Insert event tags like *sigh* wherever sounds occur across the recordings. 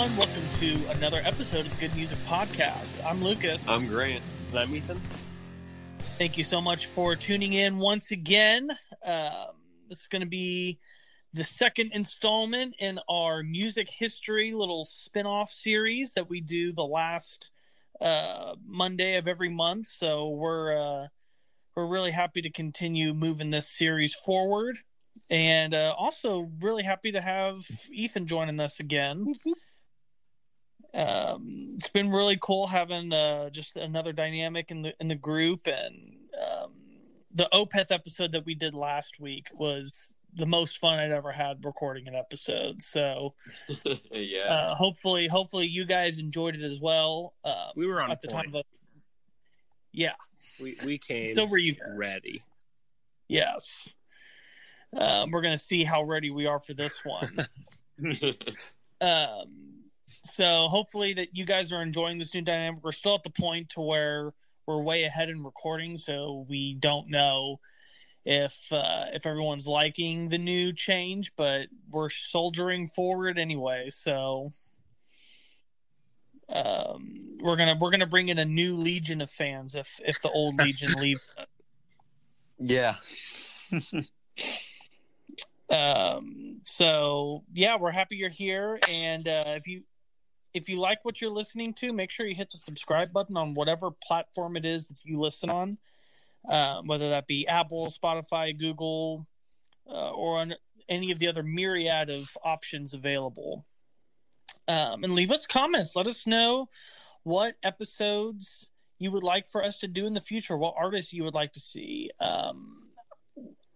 Everyone. Welcome to another episode of the Good Music Podcast. I'm Lucas. I'm Grant. And I'm Ethan. Thank you so much for tuning in once again. Um, this is going to be the second installment in our music history little spin-off series that we do the last uh, Monday of every month. So we're uh, we're really happy to continue moving this series forward, and uh, also really happy to have Ethan joining us again. Um, it's been really cool having uh, just another dynamic in the in the group, and um, the Opeth episode that we did last week was the most fun I'd ever had recording an episode. So *laughs* yeah. uh, hopefully, hopefully you guys enjoyed it as well. Um, We were on at the point. time of yeah, we we came so were you guys. ready. Yes. Um, we're gonna see how ready we are for this one. *laughs* um, so hopefully that you guys are enjoying this new dynamic. We're still at the point to where we're way ahead in recording, so we don't know if uh, if everyone's liking the new change, but we're soldiering forward anyway. So um, we're gonna we're gonna bring in a new legion of fans if if the old *laughs* legion leaves. yeah. *laughs* um so yeah we're happy you're here and uh if you if you like what you're listening to make sure you hit the subscribe button on whatever platform it is that you listen on um, whether that be apple spotify google uh, or on any of the other myriad of options available. Um, and leave us comments. Let us know what episodes you would like for us to do in the future what artists you would like to see. Um,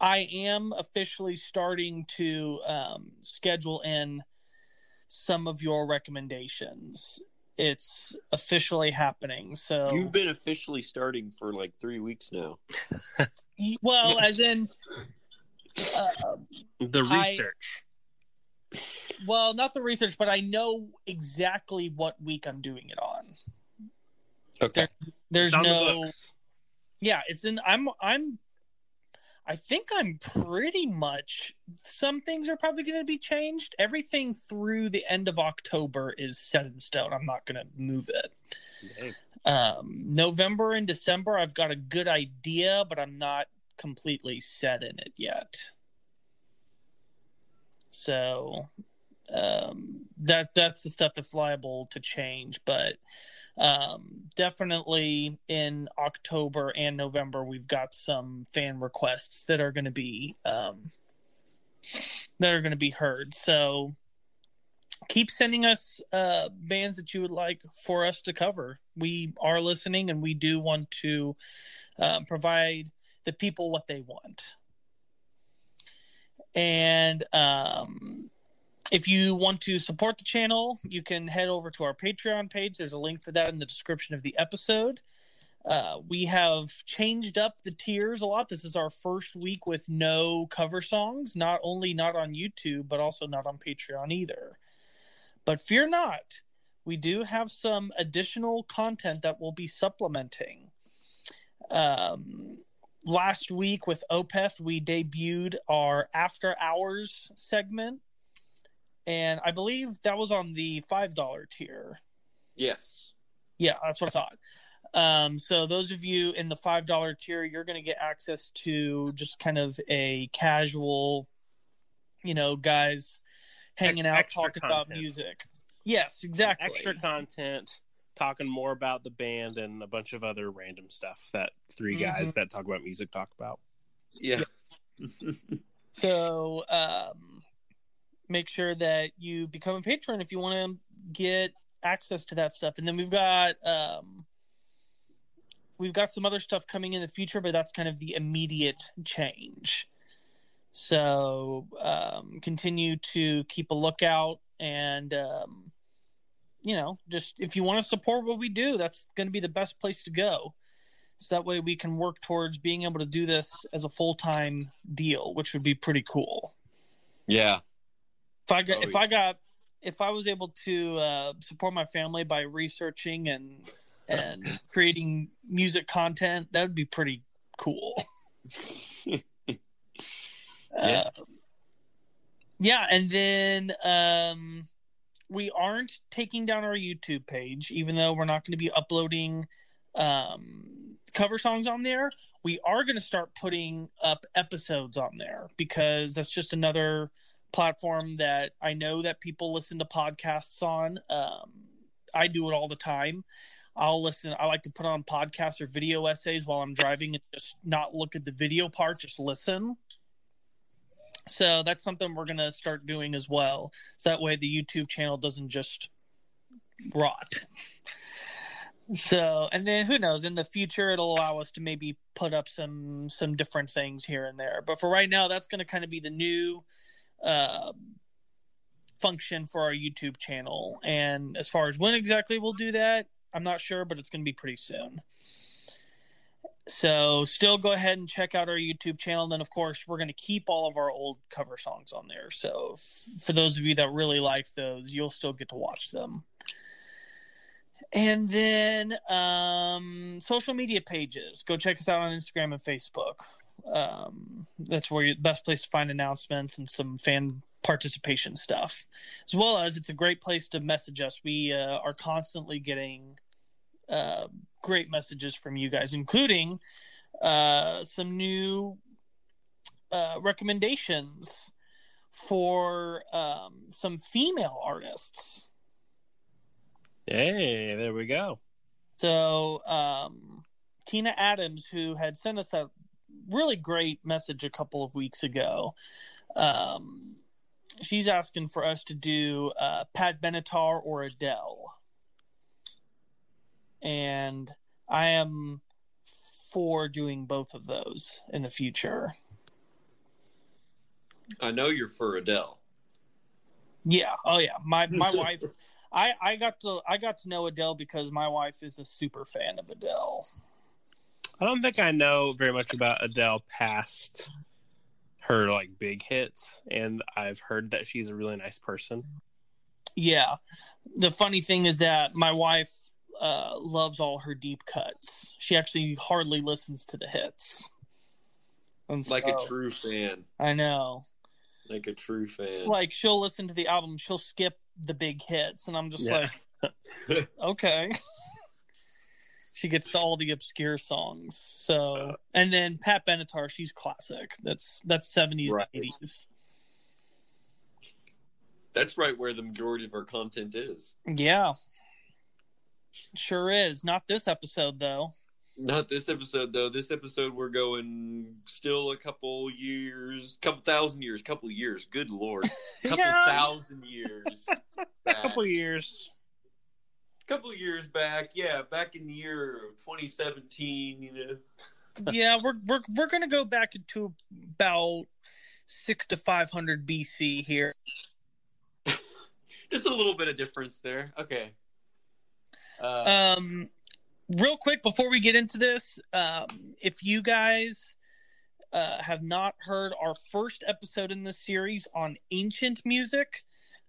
I am officially starting to um, schedule in some of your recommendations. It's officially happening. So, You've been officially starting for like three weeks now. well, as in, uh, The I- research. well, not the research, but I know exactly what week I'm doing it on. Okay. There's It's on the no, books. yeah, it's in. I'm, I'm, I think I'm pretty much. Some things are probably going to be changed. Everything through the end of October is set in stone. I'm not going to move it. Dang. Um, November and December, I've got a good idea, but I'm not completely set in it yet. So um, that that's the stuff that's liable to change, but um, definitely in October and November, we've got some fan requests that are going to be um, that are going to be heard. So keep sending us uh, bands that you would like for us to cover. We are listening, and we do want to uh, provide the people what they want. And um, if you want to support the channel, you can head over to our Patreon page. There's a link for that in the description of the episode. Uh, we have changed up the tiers a lot. This is our first week with no cover songs, not only not on YouTube, but also not on Patreon either. But fear not, we do have some additional content that we'll be supplementing. Um, last week with Opeth, we debuted our After Hours segment, and I believe that was on the $5 tier. Yes. Yeah, that's what I thought. Um, so those of you in the five dollar tier, you're going to get access to just kind of a casual, you know, guys hanging out Extra talking about music. Yes, exactly. Extra content, talking more about the band and a bunch of other random stuff that 3 guys Mhm. that talk about music talk about. Yeah. So um, make sure that you become a patron if you want to get access to that stuff. And then we've got um, we've got some other stuff coming in the future, but that's kind of the immediate change. So um, continue to keep a lookout, and um, you know, just if you want to support what we do, that's going to be the best place to go. So that way we can work towards being able to do this as a full time deal, which would be pretty cool. Yeah. If I got, Oh, if yeah. I got, if I was able to uh, support my family by researching and and *laughs* creating music content, that would be pretty cool. *laughs* Yeah. Uh, yeah, and then um, we aren't taking down our YouTube page, even though we're not going to be uploading um, cover songs on there. We are going to start putting up episodes on there because that's just another platform that I know that people listen to podcasts on. Um, I do it all the time. I'll listen. I like to put on podcasts or video essays while I'm driving and just not look at the video part, just listen. So that's something we're going to start doing as well. So that way the YouTube channel doesn't just rot. So, and then who knows, in the future it'll allow us to maybe put up some some different things here and there. But for right now that's going to kind of be the new uh function for our YouTube channel. And as far as when exactly we'll do that, I'm not sure, but it's going to be pretty soon. So, still go ahead and check out our YouTube channel. And then, of course, we're going to keep all of our old cover songs on there. So, f- for those of you that really like those, you'll still get to watch them. And then, um, social media pages. Go check us out on Instagram and Facebook. Um, that's where you the best place to find announcements and some fan participation stuff, as well as it's a great place to message us. We uh, are constantly getting uh, great messages from you guys, including uh, some new uh, recommendations for um, some female artists. Hey, there we go. So, um, Tina Adams, who had sent us a really great message a couple of weeks ago, um, she's asking for us to do uh, Pat Benatar or Adele. And I am for doing both of those in the future. I know you're for Adele. Yeah. Oh yeah. My my *laughs* wife I I got to I got to know Adele because my wife is a super fan of Adele. I don't think I know very much about Adele past her like big hits, and I've heard that she's a really nice person. Yeah. The funny thing is that my wife uh, loves all her deep cuts. She actually hardly listens to the hits. And Like so- a true fan. I know. Like a true fan. Like she'll listen to the album, she'll skip the big hits, and I'm just Yeah. like, *laughs* okay. She gets to all the obscure songs. So, and then Pat Benatar, she's classic. That's that's 70s, Right. 80s. That's right where the majority of our content is. Yeah. Sure is. Not this episode though. Not this episode though. This episode we're going still a couple years, couple thousand years, couple years. Good lord, *laughs* couple Yeah. thousand years. *laughs* A couple years. Couple years back, yeah, back in the year of 2017. You know, yeah, we're we're we're gonna go back into about six to five hundred BC here. just a little bit of difference there. Okay. Uh, Um, real quick before we get into this, um, if you guys uh, have not heard our first episode in this series on ancient music,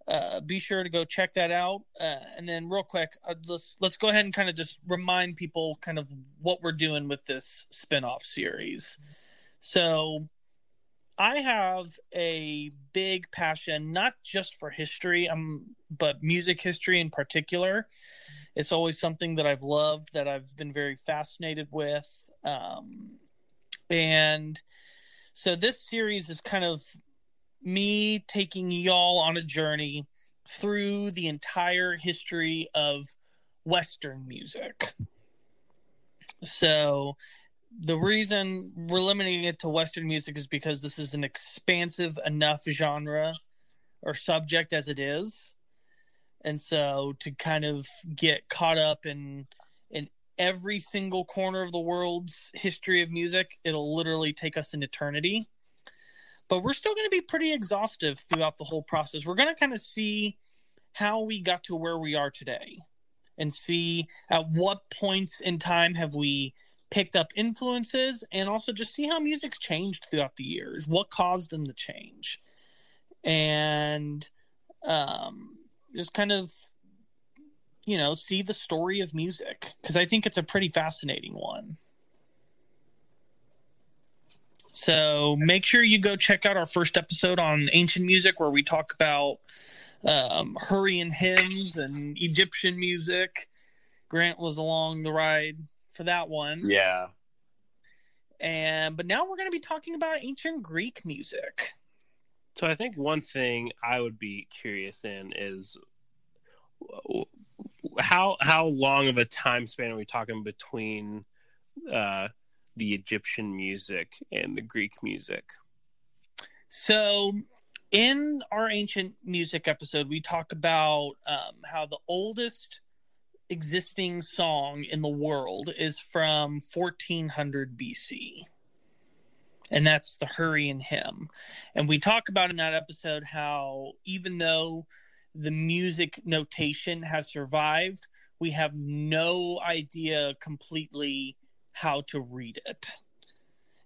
uh, be sure to go check that out. Uh, and then, real quick, uh, let's let's go ahead and kind of just remind people kind of what we're doing with this spin-off series. So, I have a big passion, not just for history, um, but music history in particular. It's always something that I've loved, that I've been very fascinated with. Um, and so this series is kind of me taking y'all on a journey through the entire history of Western music. So the reason we're limiting it to Western music is because this is an expansive enough genre or subject as it is. And so to kind of get caught up in in every single corner of the world's history of music. It'll literally take us an eternity. But we're still going to be pretty exhaustive throughout the whole process. We're going to kind of see how we got to where we are today and see at what points in time have we picked up influences and also just see how music's changed throughout the years what caused them to change and um, just kind of you know see the story of music because i think it's a pretty fascinating one so make sure you go check out our first episode on ancient music where we talk about um, Hurrian hymns and egyptian music. Grant was along the ride for that one. Yeah. and but now we're going to be talking about ancient greek music. So I think one thing I would be curious in is how how long of a time span are we talking between uh, the Egyptian music and the Greek music? So, in our ancient music episode, we talk about um, how the oldest existing song in the world is from 1400 BC. And that's the Hurrian Hymn. And we talk about in that episode how even though the music notation has survived, we have no idea completely how to read it.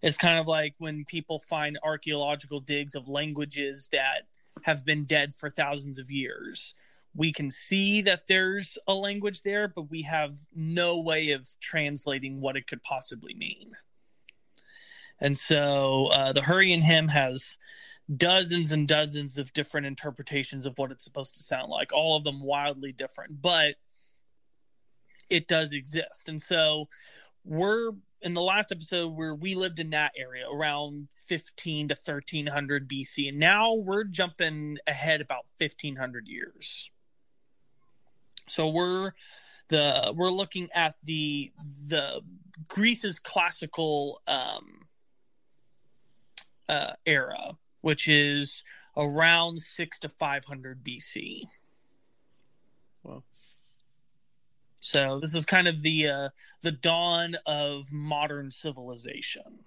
It's kind of like when people find archaeological digs of languages that have been dead for thousands of years. We can see that there's a language there, but we have no way of translating what it could possibly mean. And so uh, the Hurrian hymn has dozens and dozens of different interpretations of what it's supposed to sound like, all of them wildly different, but it does exist. And so we're in the last episode where we lived in that area around 15 to 1300 BC and now we're jumping ahead about 1500 years. So we're the we're looking at the the Greece's classical um uh era which is around 6 to 500 BC. Wow. So this is kind of the uh, the dawn of modern civilization.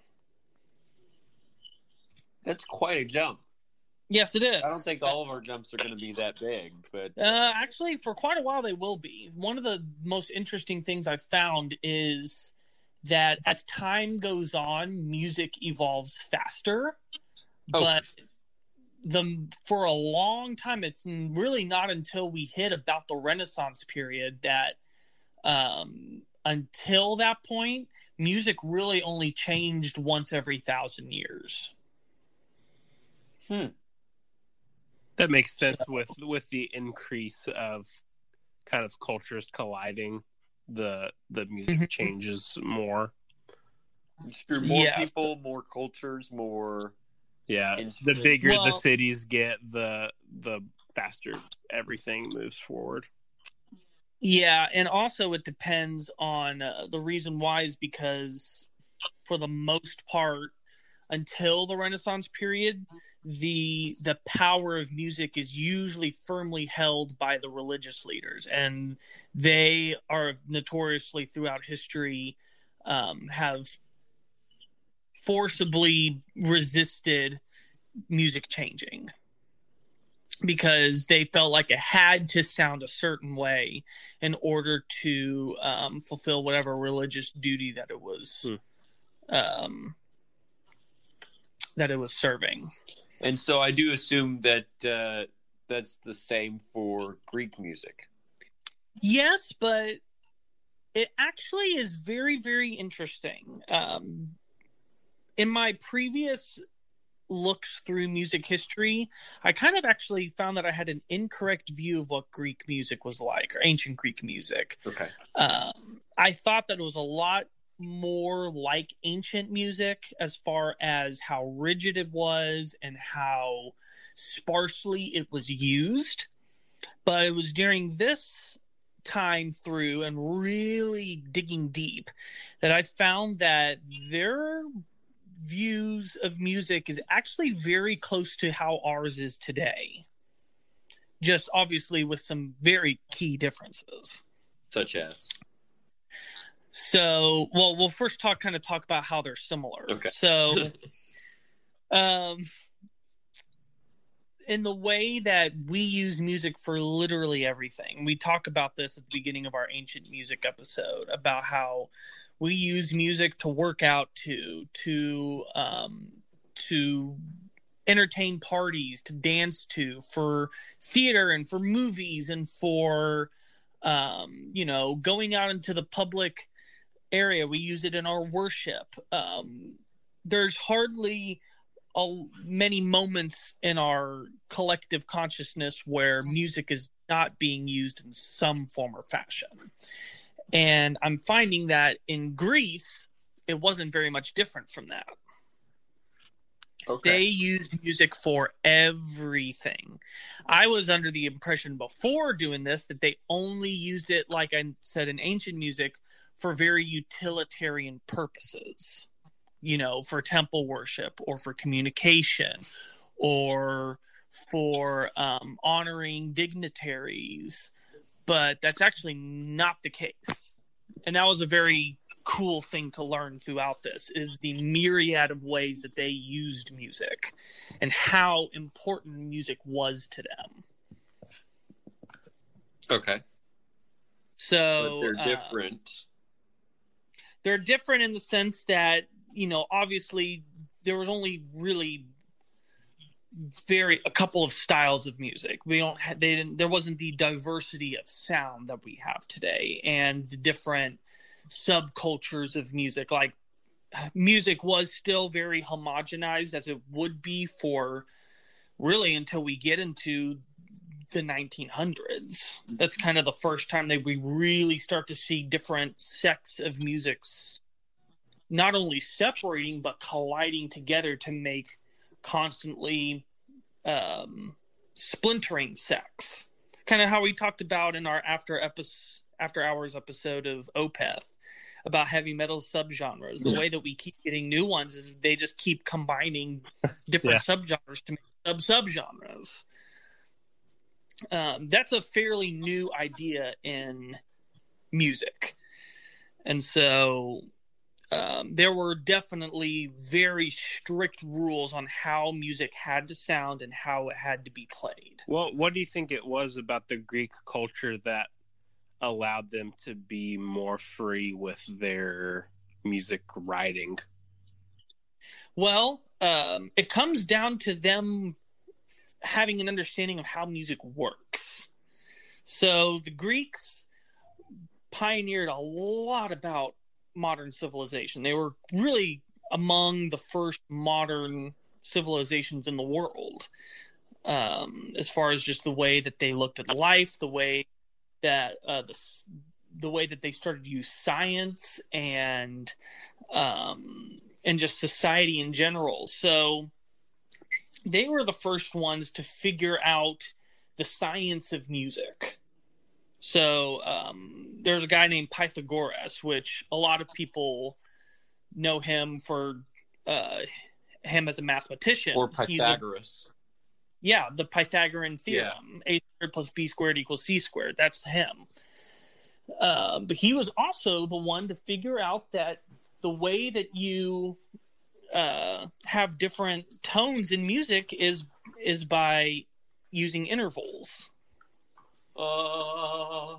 That's quite a jump. Yes, it is. I don't think all of our jumps are going to be that big, but Uh, actually, for quite a while they will be. One of the most interesting things I've found is that as time goes on, music evolves faster. Oh. But the for a long time, it's really not until we hit about the Renaissance period that, um, until that point, music really only changed once every thousand years. Hmm. That makes sense with with the increase of kind of cultures colliding. The the music Mhm. changes more. sure, more Yeah. people, more cultures, more. Yeah, the Instruments. bigger the cities get, the the faster everything moves forward. Yeah, and also it depends on uh, the reason why is because for the most part until the Renaissance period, the the power of music is usually firmly held by the religious leaders and they are notoriously throughout history um, have forcibly resisted music changing because they felt like it had to sound a certain way in order to um, fulfill whatever religious duty that it was um, that it was serving. And so I do assume that uh, that's the same for Greek music. Yes, but it actually is very, very interesting. Um, in my previous looks through music history, I kind of actually found that I had an incorrect view of what Greek music was like, or ancient Greek music. Okay. Um, I thought that it was a lot more like ancient music as far as how rigid it was and how sparsely it was used. But it was during this time through and really digging deep that I found that their views of music is actually very close to how ours is today. Just obviously with some very key differences. Such as. So, well, we'll first talk kind of talk about how they're similar. Okay. So, *laughs* um, in the way that we use music for literally everything, we talk about this at the beginning of our ancient music episode about how we use music to work out to, to, um, to entertain parties, to dance to, for theater and for movies and for, um, you know, going out into the public area. We use it in our worship. Um, there's hardly a, many moments in our collective consciousness where music is not being used in some form or fashion. And I'm finding that in Greece, it wasn't very much different from that. Okay. They used music for everything. I was under the impression before doing this that they only used it, like I said in ancient music, for very utilitarian purposes, you know, for temple worship or for communication or for um, honoring dignitaries. But that's actually not the case. And that was a very cool thing to learn throughout this is the myriad of ways that they used music and how important music was to them. Okay. So but they're uh, different. they're different in the sense that you know obviously there was only really very a couple of styles of music. We don't ha- they didn't there wasn't the diversity of sound that we have today and the different subcultures of music. Like music was still very homogenized as it would be for really until we get into the 1900s that's kind of the first time that we really start to see different sects of music not only separating but colliding together to make constantly um, splintering sects, kind of how we talked about in our after episode after hours episode of opeth about heavy metal subgenres the Yeah. way that we keep getting new ones is they just keep combining *laughs* different subgenres to make sub subgenres um, that's a fairly new idea in music. And so um, there were definitely very strict rules on how music had to sound and how it had to be played. Well, what do you think it was about the Greek culture that allowed them to be more free with their music writing? Well, um, it comes down to them having an understanding of how music works. So the Greeks pioneered a lot about modern civilization. They were really among the first modern civilizations in the world, um, as far as just the way that they looked at life, the way that uh, the the way that they started to use science and um, and just society in general. So they were the first ones to figure out the science of music. So um, there's a guy named Pythagoras, which a lot of people know him for uh, him as a mathematician. Or He's a- Pythagoras. yeah, the Pythagorean theorem: a squared plus b squared equals c squared. That's him. Uh, but he was also the one to figure out that the way that you uh, have different tones in music is is by using intervals. Uh,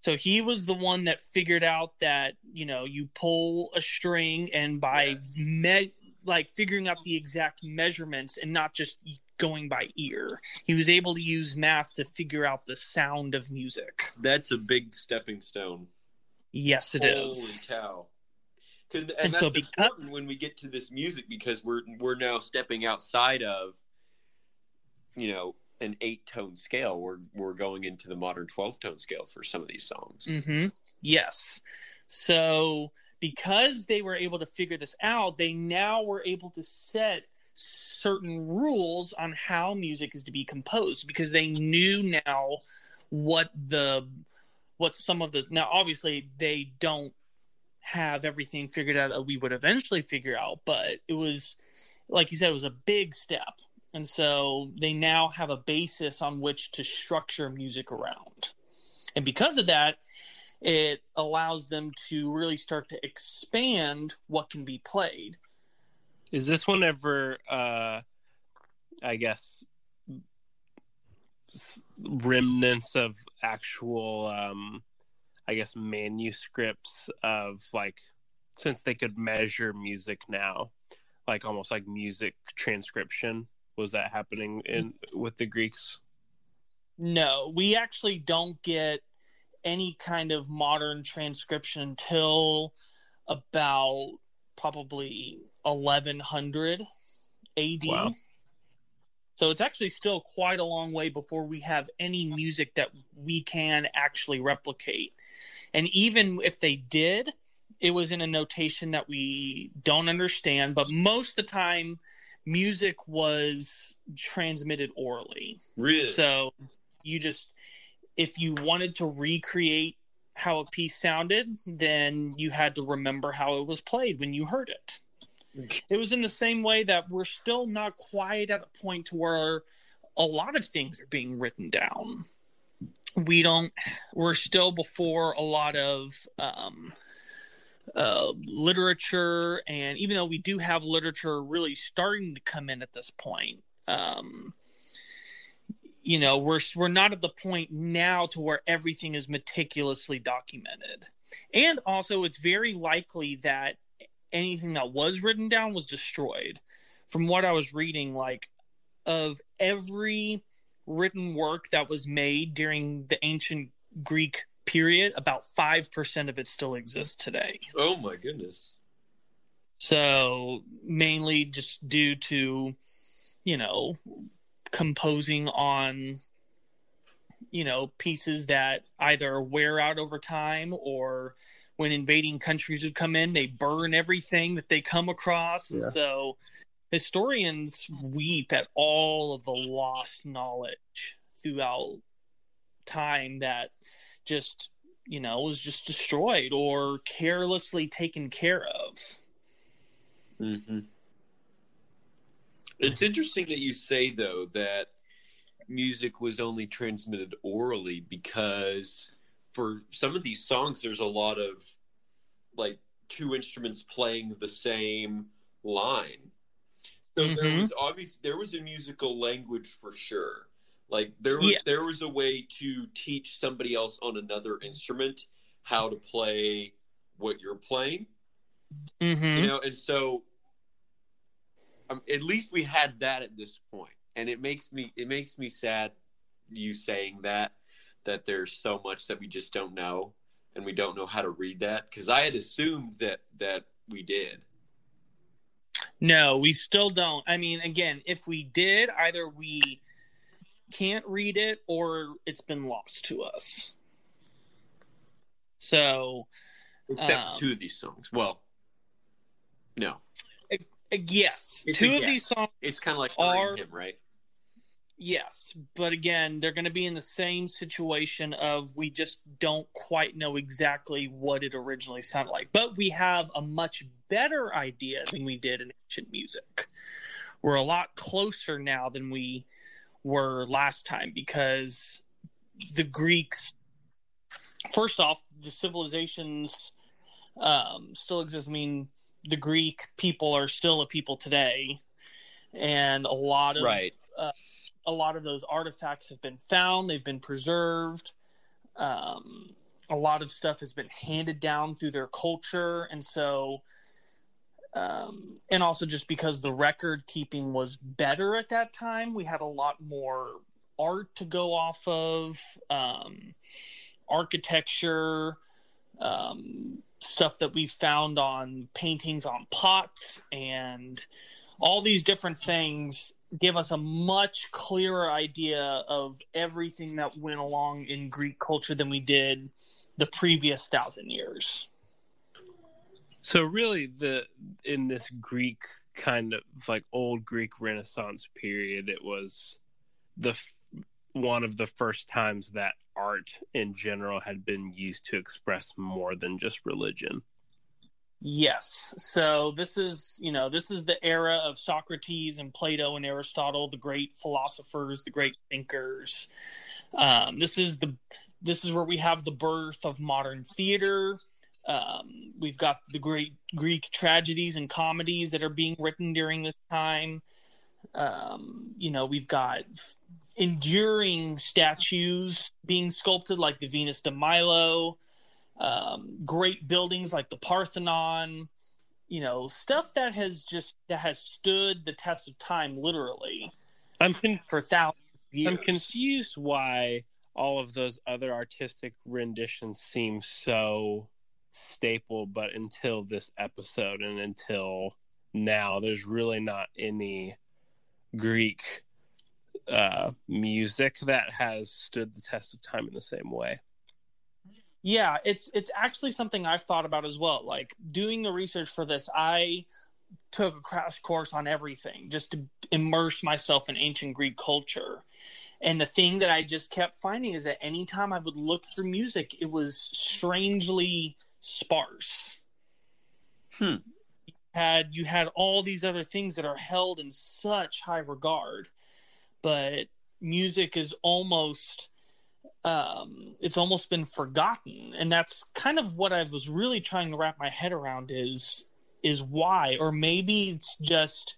So he was the one that figured out that you know you pull a string and by Yes. me- like figuring out the exact measurements and not just going by ear. He was able to use math to figure out the sound of music. that's a big stepping stone. Yes, it is. Holy cow! and, And that's so because- important when we get to this music because we're we're now stepping outside of, you know, an eight tone scale. We're we're going into the modern twelve tone scale for some of these songs. Mm-hmm. Yes. So because they were able to figure this out, they now were able to set certain rules on how music is to be composed because they knew now what the what some of the now obviously they don't have everything figured out that we would eventually figure out but it was like you said it was a big step and so they now have a basis on which to structure music around and because of that it allows them to really start to expand what can be played. Is this one ever, uh, I guess, remnants of actual, um, I guess, manuscripts of like, since they could measure music now, like almost like music transcription? Was that happening in with the Greeks? No, we actually don't get any kind of modern transcription until about probably 1100 AD. Wow. So it's actually still quite a long way before we have any music that we can actually replicate. And even if they did, it was in a notation that we don't understand, but most of the time music was transmitted orally. Really? So you just if you wanted to recreate how a piece sounded, then you had to remember how it was played when you heard it. It was in the same way that we're still not quite at a point to where a lot of things are being written down. We don't. We're still before a lot of um, uh, literature, and even though we do have literature really starting to come in at this point, um, you know we're we're not at the point now to where everything is meticulously documented. And also it's very likely that anything that was written down was destroyed. From what i was reading like of every written work that was made during the ancient greek period about 5% of it still exists today. Oh my goodness. So mainly just due to you know composing on you know pieces that either wear out over time or when invading countries would come in they burn everything that they come across. And so historians weep at all of the lost knowledge throughout time that just you know was just destroyed or carelessly taken care of mm-hmm. It's interesting that you say though that music was only transmitted orally because for some of these songs there's a lot of like two instruments playing the same line. So mm-hmm. there was obviously there was a musical language for sure. Like there was yes. there was a way to teach somebody else on another instrument how to play what you're playing. Mm-hmm. You know, and so um, at least we had that at this point, and it makes me it makes me sad you saying that that there's so much that we just don't know and we don't know how to read that because I had assumed that that we did. No, we still don't. I mean, again, if we did, either we can't read it or it's been lost to us. So, except um, two of these songs. Well, no. Yes, it's two of these songs. It's kind of like are him, right? Yes, but again, they're going to be in the same situation of we just don't quite know exactly what it originally sounded like, but we have a much better idea than we did in ancient music. We're a lot closer now than we were last time because the Greeks, first off, the civilizations um, still exist. I mean, the Greek people are still a people today, and a lot of right. Uh, a lot of those artifacts have been found. They've been preserved. Um, a lot of stuff has been handed down through their culture, and so, um, and also just because the record keeping was better at that time, we had a lot more art to go off of, um, architecture, um, stuff that we found on paintings on pots and all these different things give us a much clearer idea of everything that went along in Greek culture than we did the previous thousand years. So really the in this Greek kind of like old Greek Renaissance period it was the one of the first times that art in general had been used to express more than just religion. Yes. So this is, you know, this is the era of Socrates and Plato and Aristotle, the great philosophers, the great thinkers. Um, this is the this is where we have the birth of modern theater. Um, we've got the great Greek tragedies and comedies that are being written during this time. Um, you know, we've got enduring statues being sculpted like the Venus de Milo, um, great buildings like the Parthenon, you know, stuff that has just that has stood the test of time literally. I'm con- for thousands I'm confused why all of those other artistic renditions seem so staple, but until this episode and until now, there's really not any Greek uh, music that has stood the test of time in the same way. Yeah, it's it's actually something I've thought about as well. Like doing the research for this, I took a crash course on everything just to immerse myself in ancient Greek culture. And the thing that I just kept finding is that anytime I would look for music, it was strangely sparse. Hmm. You had you had all these other things that are held in such high regard, but music is almost um, it's almost been forgotten, and that's kind of what I was really trying to wrap my head around is is why, or maybe it's just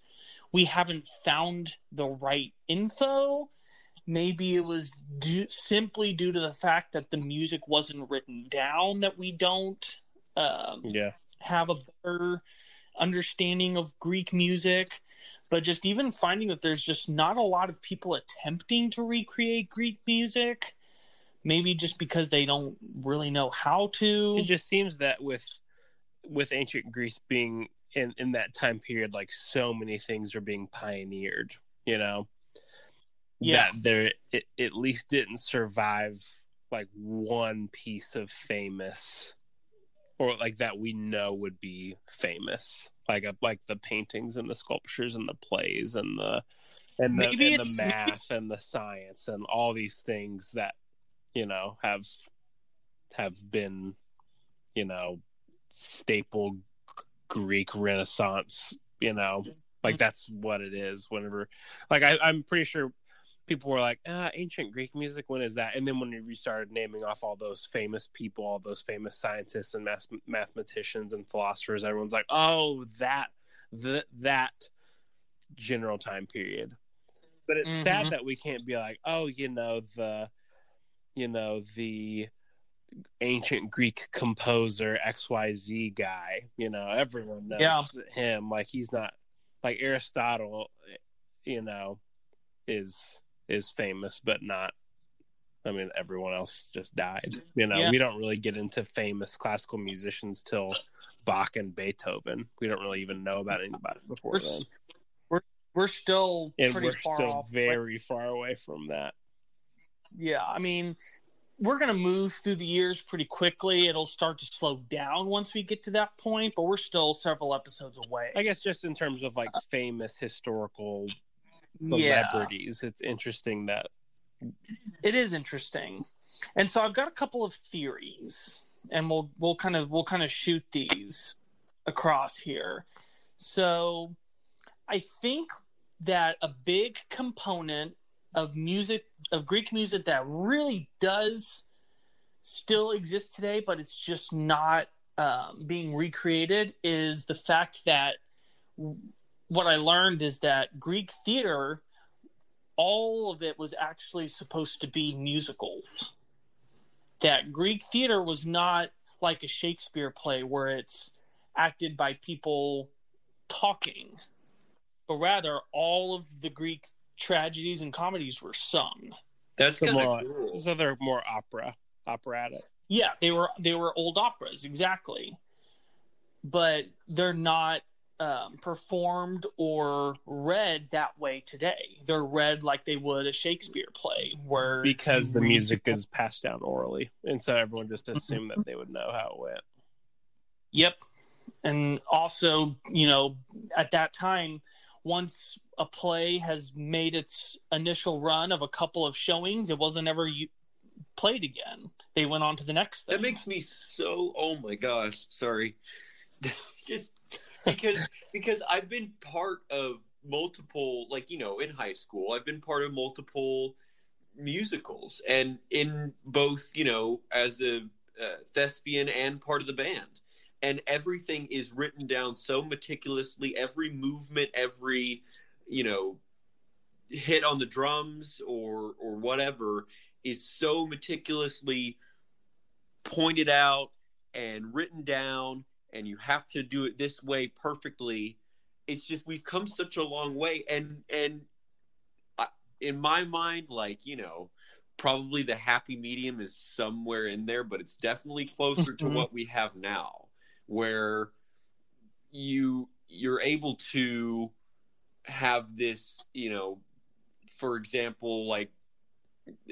we haven't found the right info. Maybe it was due, simply due to the fact that the music wasn't written down that we don't um, Yeah. have a better understanding of Greek music. But just even finding that there's just not a lot of people attempting to recreate Greek music, maybe just because they don't really know how to. It just seems that with with ancient Greece being in in that time period, like so many things are being pioneered. You know, Yeah. that there it, at least didn't survive like one piece of famous or like that we know would be famous like a, like the paintings and the sculptures and the plays and the and the, Maybe and the *laughs* math and the science and all these things that you know have have been you know staple greek renaissance you know like mm-hmm. that's what it is whenever like I, i'm pretty sure people were like ah, ancient greek music when is that and then when we started naming off all those famous people all those famous scientists and math- mathematicians and philosophers everyone's like oh that the, that general time period but it's Mhm. sad that we can't be like oh you know the you know the ancient greek composer xyz guy you know everyone knows Yeah. him like he's not like aristotle you know is is famous but not i mean everyone else just died you know Yeah. we don't really get into famous classical musicians till bach and beethoven we don't really even know about anybody before We're, then we're, we're still and pretty we're far still off. very far away from that Yeah, I mean, we're going to move through the years pretty quickly. It'll start to slow down once we get to that point, but we're still several episodes away. i guess just in terms of like famous historical yeah, it's interesting that it is interesting. And so I've got a couple of theories, and we'll we'll kind of we'll kind of shoot these across here. So I think that a big component of music of Greek music that really does still exist today, but it's just not um, being recreated is the fact that what I learned is that Greek theater, all of it was actually supposed to be musicals. That Greek theater was not like a Shakespeare play where it's acted by people talking, but rather all of the Greek tragedies and comedies were sung. That's kind more, of cool. so they're more opera operatic Yeah, they were they were old operas exactly, but they're not um, performed or read that way today. They're read like they would a Shakespeare play, where because the music is passed down orally and so everyone just assumed that they would know how it went Yep, and also you know at that time, once a play has made its initial run of a couple of showings, it wasn't ever u- played again. They went on to the next thing. That makes me so. Oh my gosh! Sorry. *laughs* Just because because I've been part of multiple, like you know, in high school, I've been part of multiple musicals and in both you know as a uh, thespian and part of the band. And everything is written down so meticulously. Every movement every you know hit on the drums or or whatever is so meticulously pointed out and written down and you have to do it this way perfectly. It's just we've come such a long way. And and I, in my mind like you know probably the happy medium is somewhere in there but it's definitely closer to Mhm. what we have now where you you're able to have this you know for example like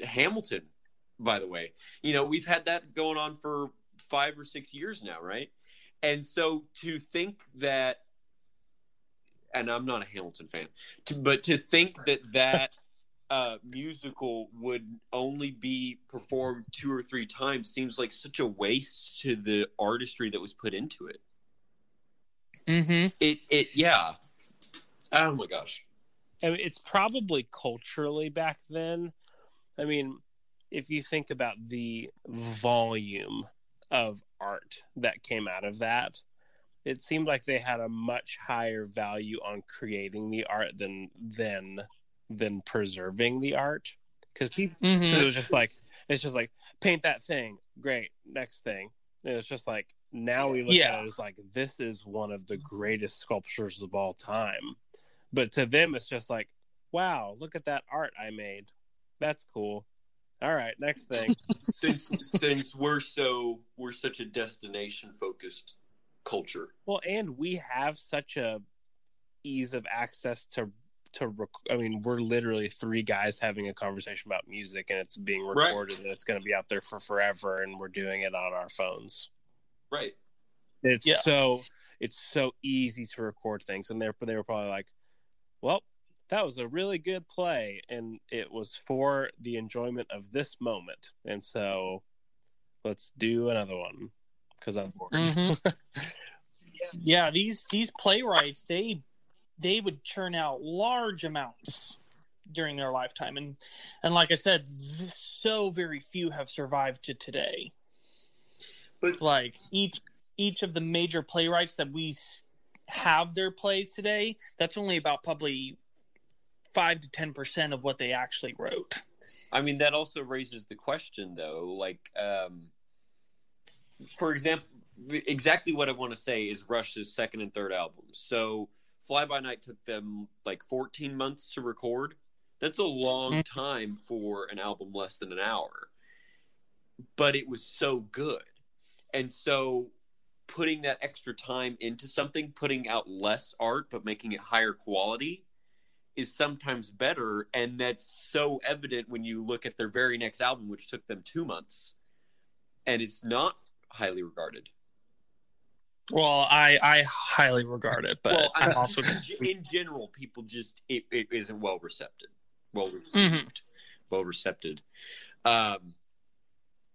hamilton by the way. You know we've had that going on for five or six years now right and so to think that and i'm not a hamilton fan to, but to think that that uh, musical would only be performed two or three times seems like such a waste to the artistry that was put into it Mm-hmm. it it yeah oh my gosh I mean, it's probably culturally back then. I mean, if you think about the volume of art that came out of that, it seemed like they had a much higher value on creating the art than than than preserving the art. Because people, Mm-hmm. it was just like it's just like paint that thing, great, next thing. And it's just like now we look Yeah. at it as like this is one of the greatest sculptures of all time. But to them, it's just like, wow, look at that art I made. That's cool. All right, next thing. since since we're so we're such a destination focused culture well, and we have such a ease of access to to. Rec- I mean, we're literally three guys having a conversation about music, and it's being Right. recorded, and it's going to be out there for forever, and we're doing it on our phones. right It's Yeah. so it's so easy to record things, and they're they were probably like, "Well, that was a really good play, and it was for the enjoyment of this moment, and so let's do another one because I'm bored." Mhm. *laughs* yeah, these these playwrights they they would churn out large amounts during their lifetime, and and like I said, v- so very few have survived to today. But- like each each of the major playwrights that we have their plays today, that's only about probably five to ten percent of what they actually wrote. i mean that also raises the question though like um for example exactly what i want to say is rush's second and third albums so fly by night took them like 14 months to record that's a long Mhm. time for an album less than an hour but it was so good and so putting that extra time into something putting out less art but making it higher quality is sometimes better and that's so evident when you look at their very next album which took them two months and it's not highly regarded. Well, I I highly regard it, but well I'm also in, general people just it, it isn't well recepted. Well received. Mhm. well received um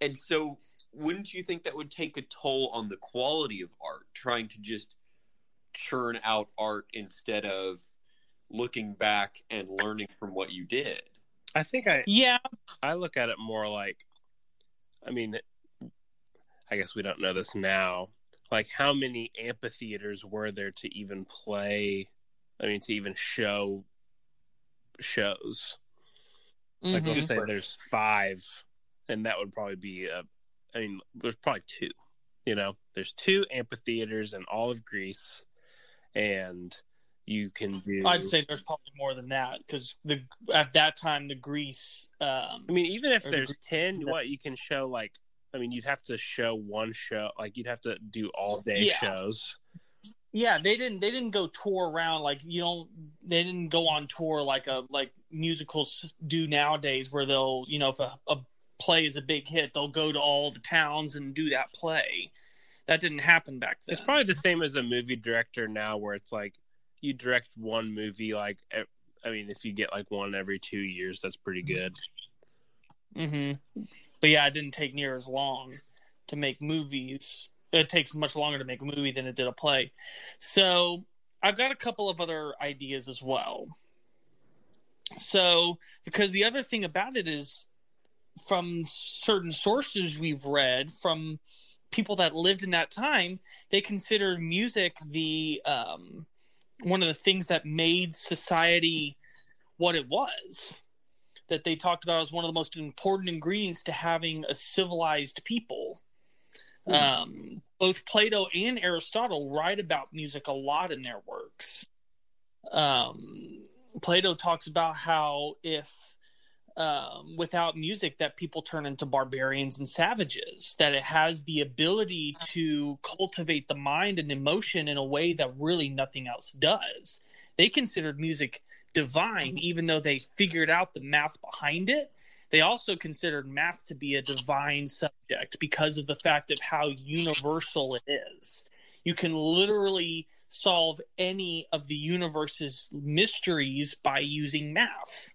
and so wouldn't you think that would take a toll on the quality of art trying to just churn out art instead of looking back and learning from what you did I think I yeah. I look at it more like, I mean, I guess we don't know this now. Like, how many amphitheaters were there to even play? I mean, to even show shows. Like, Mhm. let's say there's five, and that would probably be a. I mean, there's probably two. You know, there's two amphitheaters in all of Greece, and you can do. I'd say there's probably more than that because the at that time the Greece. Um, I mean, even if Or the there's ten, yeah. what you can show like, I mean, you'd have to show one show, like you'd have to do all day Yeah. shows. yeah, they didn't they didn't go tour around like you don't they didn't go on tour like a like musicals do nowadays where they'll you know if a, a play is a big hit they'll go to all the towns and do that play. That didn't happen back then. It's probably the same as a movie director now, where it's like you direct one movie, like I mean, if you get like one every two years, that's pretty good. hmm But yeah, it didn't take near as long to make movies. It takes much longer to make a movie than it did a play. So I've got a couple of other ideas as well. so because the other thing about it is from certain sources we've read from people that lived in that time they considered music the um, one of the things that made society what it was that they talked about as one of the most important ingredients to having a civilized people mm. um, both plato and aristotle write about music a lot in their works um, plato talks about how if um, without music that people turn into barbarians and savages that it has the ability to cultivate the mind and emotion in a way that really nothing else does. They considered music divine even though they figured out the math behind it. They also considered math to be a divine subject because of the fact of how universal it is. You can literally solve any of the universe's mysteries by using math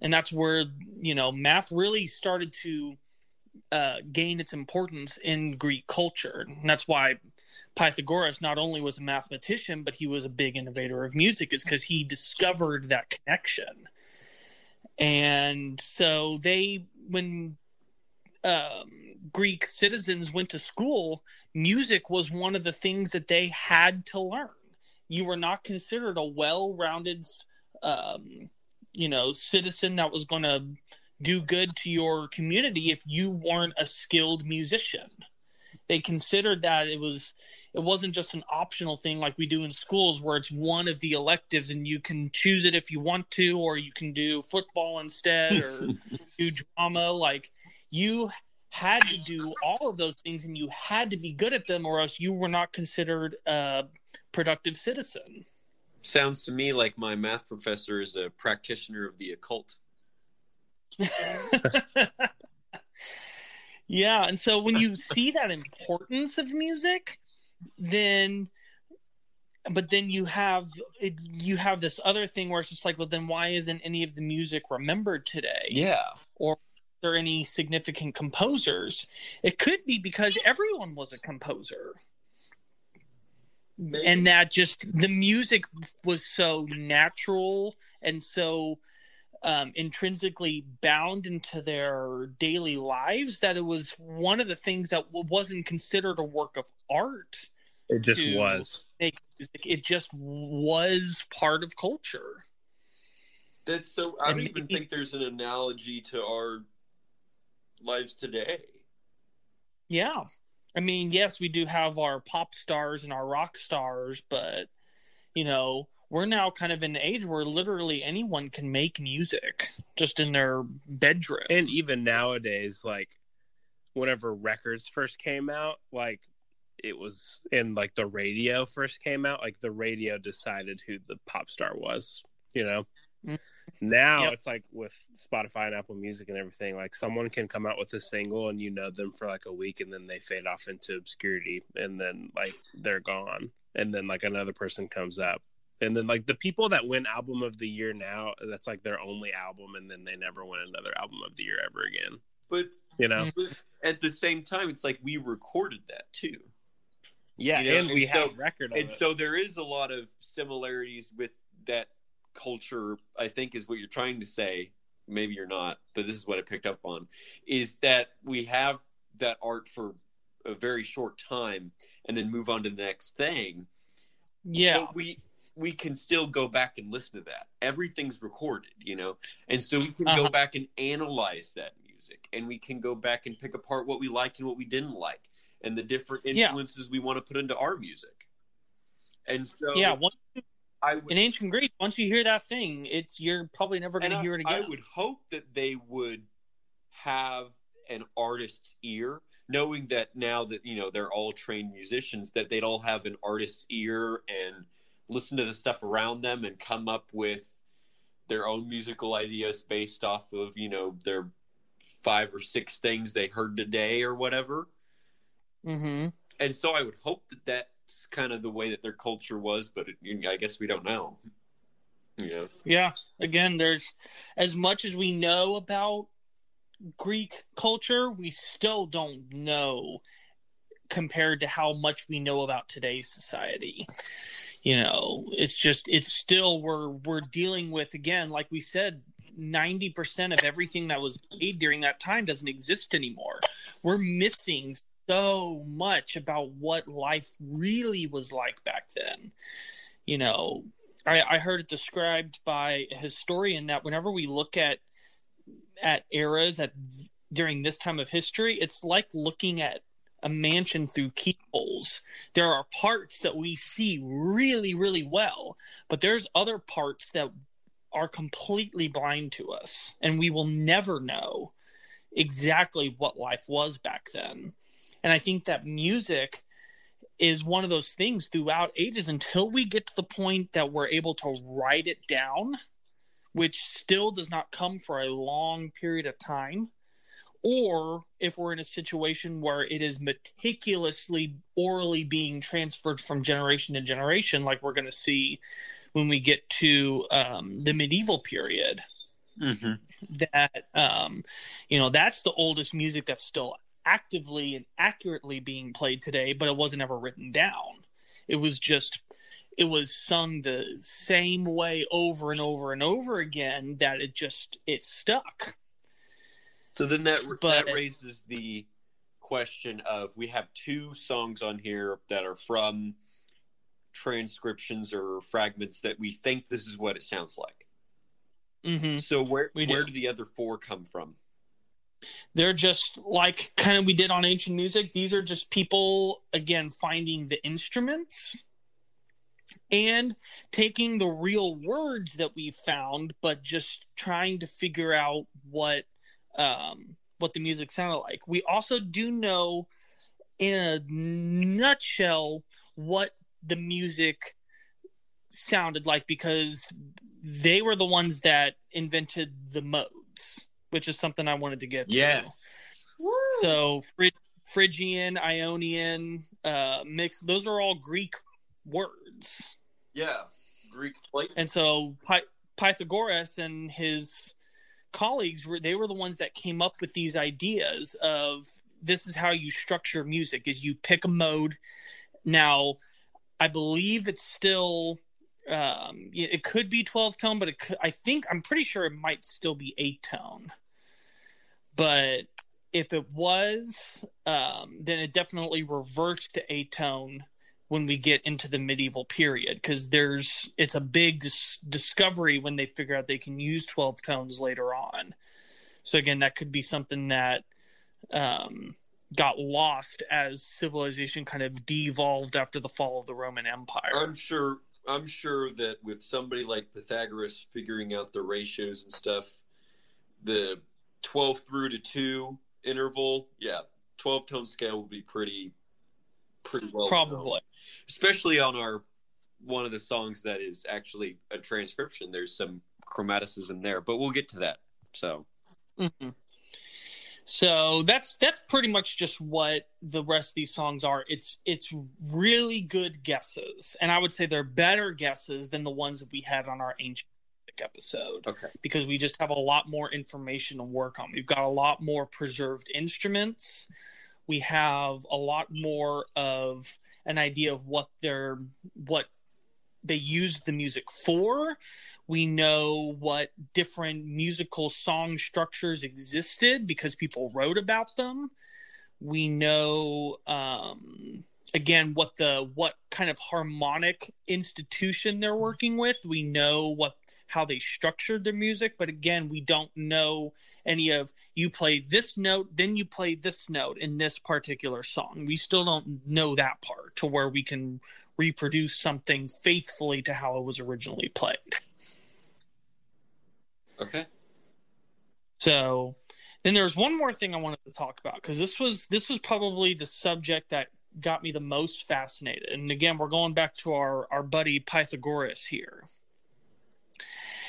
and that's where you know math really started to uh, gain its importance in Greek culture. And that's why Pythagoras not only was a mathematician, but he was a big innovator of music, is because he discovered that connection. And so they, when um, Greek citizens went to school, music was one of the things that they had to learn. You were not considered a well-rounded um, you know citizen that was going to do good to your community if you weren't a skilled musician. They considered that it was it wasn't just an optional thing like we do in schools where it's one of the electives and you can choose it if you want to or you can do football instead or *laughs* do drama. Like you had to do all of those things and you had to be good at them or else you were not considered a productive citizen Sounds to me like my math professor is a practitioner of the occult. *laughs* yeah, and so when you see that importance of music, then but then you have it, you have this other thing where it's just like well then why isn't any of the music remembered today? Yeah. Or are there any significant composers? It could be because everyone was a composer Maybe. and that just the music was so natural and so um, intrinsically bound into their daily lives that it was one of the things that wasn't considered a work of art. It just was. It just was part of culture. That's so. I don't even think there's an analogy to our lives today. Yeah, I mean, yes, we do have our pop stars and our rock stars, but you know, we're now kind of in an age where literally anyone can make music just in their bedroom. And even nowadays, like whenever records first came out, like it was in like the radio first came out, like the radio decided who the pop star was, you know? Mm. Now yep. it's like with Spotify and Apple Music and everything, like someone can come out with a single and you know them for like a week and then they fade off into obscurity and then like they're gone. And then like another person comes up. And then like the people that win album of the year now, that's like their only album and then they never win another album of the year ever again. But you know, but at the same time it's like we recorded that too. Yeah, you know? and we and have so, record And it. so there is a lot of similarities with that culture, I think, is what you're trying to say. Maybe you're not, but this is what I picked up on is that we have that art for a very short time and then move on to the next thing. Yeah. But we we can still go back and listen to that. Everything's recorded, you know? And so we can uh-huh. go back and analyze that music and we can go back and pick apart what we liked and what we didn't like and the different influences yeah. we want to put into our music. And so Yeah, once would, in ancient Greece, once you hear that thing, it's you're probably never going to hear it again. I would hope that they would have an artist's ear, knowing that now that you know they're all trained musicians, that they'd all have an artist's ear and listen to the stuff around them and come up with their own musical ideas based off of you know their five or six things they heard today or whatever. Mm-hmm. And so I would hope that that that's kind of the way that their culture was, but it, I guess we don't know. Yeah. Yeah. Again, there's as much as we know about Greek culture, we still don't know compared to how much we know about today's society. you know it's just it's still we're we're dealing with again like we said 90% of everything that was made during that time doesn't exist anymore we're missing so much about what life really was like back then you know I, I heard it described by a historian that whenever we look at at eras at during this time of history it's like looking at a mansion through keyholes. There are parts that we see really, really well, but there's other parts that are completely blind to us, and we will never know exactly what life was back then. And I think that music is one of those things throughout ages until we get to the point that we're able to write it down, which still does not come for a long period of time or if we're in a situation where it is meticulously orally being transferred from generation to generation, like we're going to see when we get to um, the medieval period. Mm-hmm. That um, you know, that's the oldest music that's still actively and accurately being played today, but it wasn't ever written down. It was just it was sung the same way over and over and over again that it just it stuck so then that but, that raises the question of we have two songs on here that are from transcriptions or fragments that we think this is what it sounds like. Mm-hmm. So where we where do. do the other four come from? They're just like kind of we did on ancient music. These are just people again finding the instruments and taking the real words that we found, but just trying to figure out what um, what the music sounded like. We also do know, in a nutshell, what the music sounded like because they were the ones that invented the modes, which is something I wanted to get to. Yes. So Phrygian, Ionian, uh, mixed. Those are all Greek words. Yeah, Greek. And so Py- Pythagoras and his colleagues were they were the ones that came up with these ideas of this is how you structure music is you pick a mode now i believe it's still um, it could be 12 tone but it could, i think i'm pretty sure it might still be 8 tone but if it was um, then it definitely reverts to a tone when we get into the medieval period because there's it's a big dis- discovery when they figure out they can use 12 tones later on. So again that could be something that um, got lost as civilization kind of devolved after the fall of the roman empire. I'm sure i'm sure that with somebody like pythagoras figuring out the ratios and stuff the 12 through to 2 interval yeah 12 tone scale would be pretty pretty well probably known. especially on our one of the songs that is actually a transcription there's some chromaticism there but we'll get to that so mm-hmm. so that's that's pretty much just what the rest of these songs are it's it's really good guesses and i would say they're better guesses than the ones that we had on our ancient episode okay because we just have a lot more information to work on we've got a lot more preserved instruments we have a lot more of an idea of what they're what they used the music for. We know what different musical song structures existed because people wrote about them. We know um, again what the what kind of harmonic institution they're working with. We know what how they structured their music, but again, we don't know any of you play this note, then you play this note in this particular song. We still don't know that part to where we can reproduce something faithfully to how it was originally played. Okay. So then there's one more thing I wanted to talk about because this was this was probably the subject that got me the most fascinated. And again, we're going back to our our buddy Pythagoras here.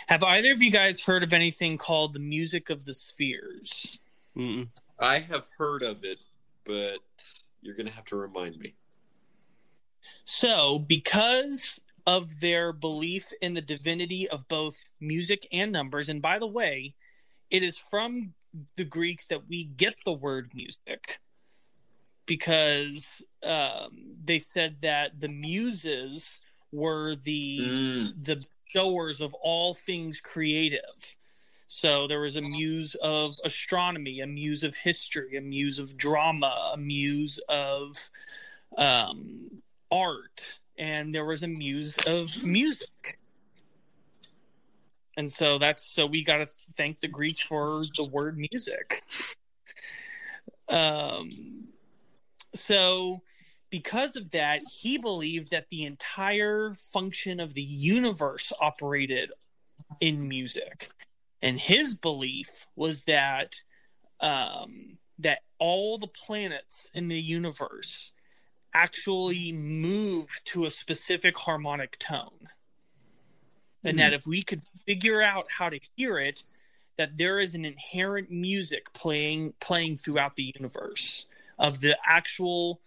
Have either of you guys heard of anything called the music of the spheres? Mm-mm. I have heard of it, but you're going to have to remind me. So, because of their belief in the divinity of both music and numbers, and by the way, it is from the Greeks that we get the word music because um, they said that the muses were the Mm. the showers of all things creative. So there was a muse of astronomy, a muse of history, a muse of drama, a muse of um, art, and there was a muse of music. And so that's so we got to thank the Greeks for the word music. Um, so because of that, he believed that the entire function of the universe operated in music. And his belief was that um, that all the planets in the universe actually moved to a specific harmonic tone. And that if we could figure out how to hear it, that there is an inherent music playing playing throughout the universe of the actual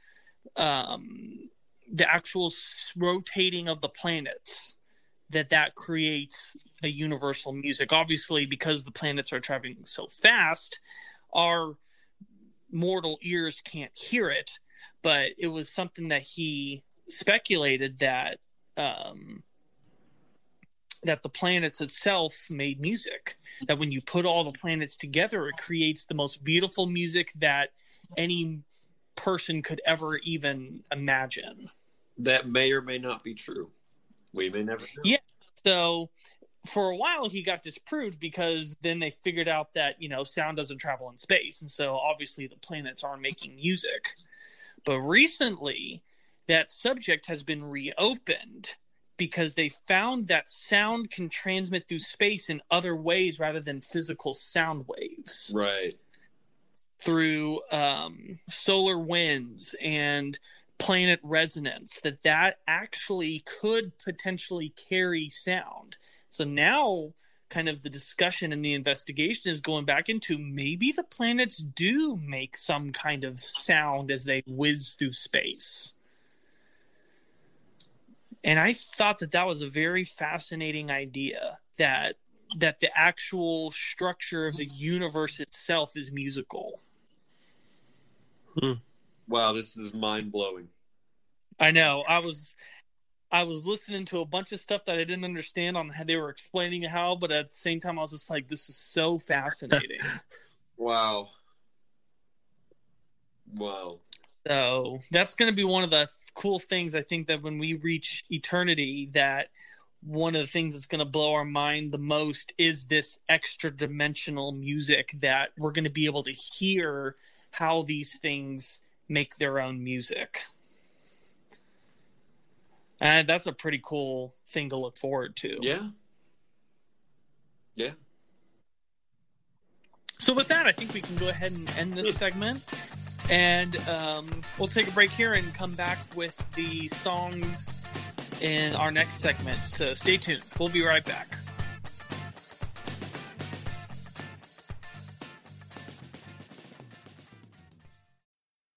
um, the actual rotating of the planets that that creates a universal music. Obviously because the planets are traveling so fast our mortal ears can't hear it but it was something that he speculated that um, that the planets itself made music. That when you put all the planets together it creates the most beautiful music that any person could ever even imagine That may or may not be true. We may never know. Yeah. so for a while he got disproved because then they figured out that you know sound doesn't travel in space and so obviously the planets aren't making music but recently that subject has been reopened because they found that sound can transmit through space in other ways rather than physical sound waves Right. Through um, solar winds and planet resonance that that actually could potentially carry sound. So now kind of the discussion and the investigation is going back into maybe the planets do make some kind of sound as they whiz through space. And i thought that that was a very fascinating idea that that the actual structure of the universe itself is musical Mm. Wow, this is mind blowing. I know. I was I was listening to a bunch of stuff that I didn't understand on how they were explaining how, but at the same time I was just like, this is so fascinating. *laughs* Wow. Wow. so that's gonna be one of the cool things I think that when we reach eternity that one of the things that's going to blow our mind the most is this extra dimensional music that we're going to be able to hear how these things make their own music. And that's a pretty cool thing to look forward to. Yeah. Yeah. So with that, I think we can go ahead and end this segment, and um, we'll take a break here and come back with the songs in our next segment. So stay tuned. We'll be right back.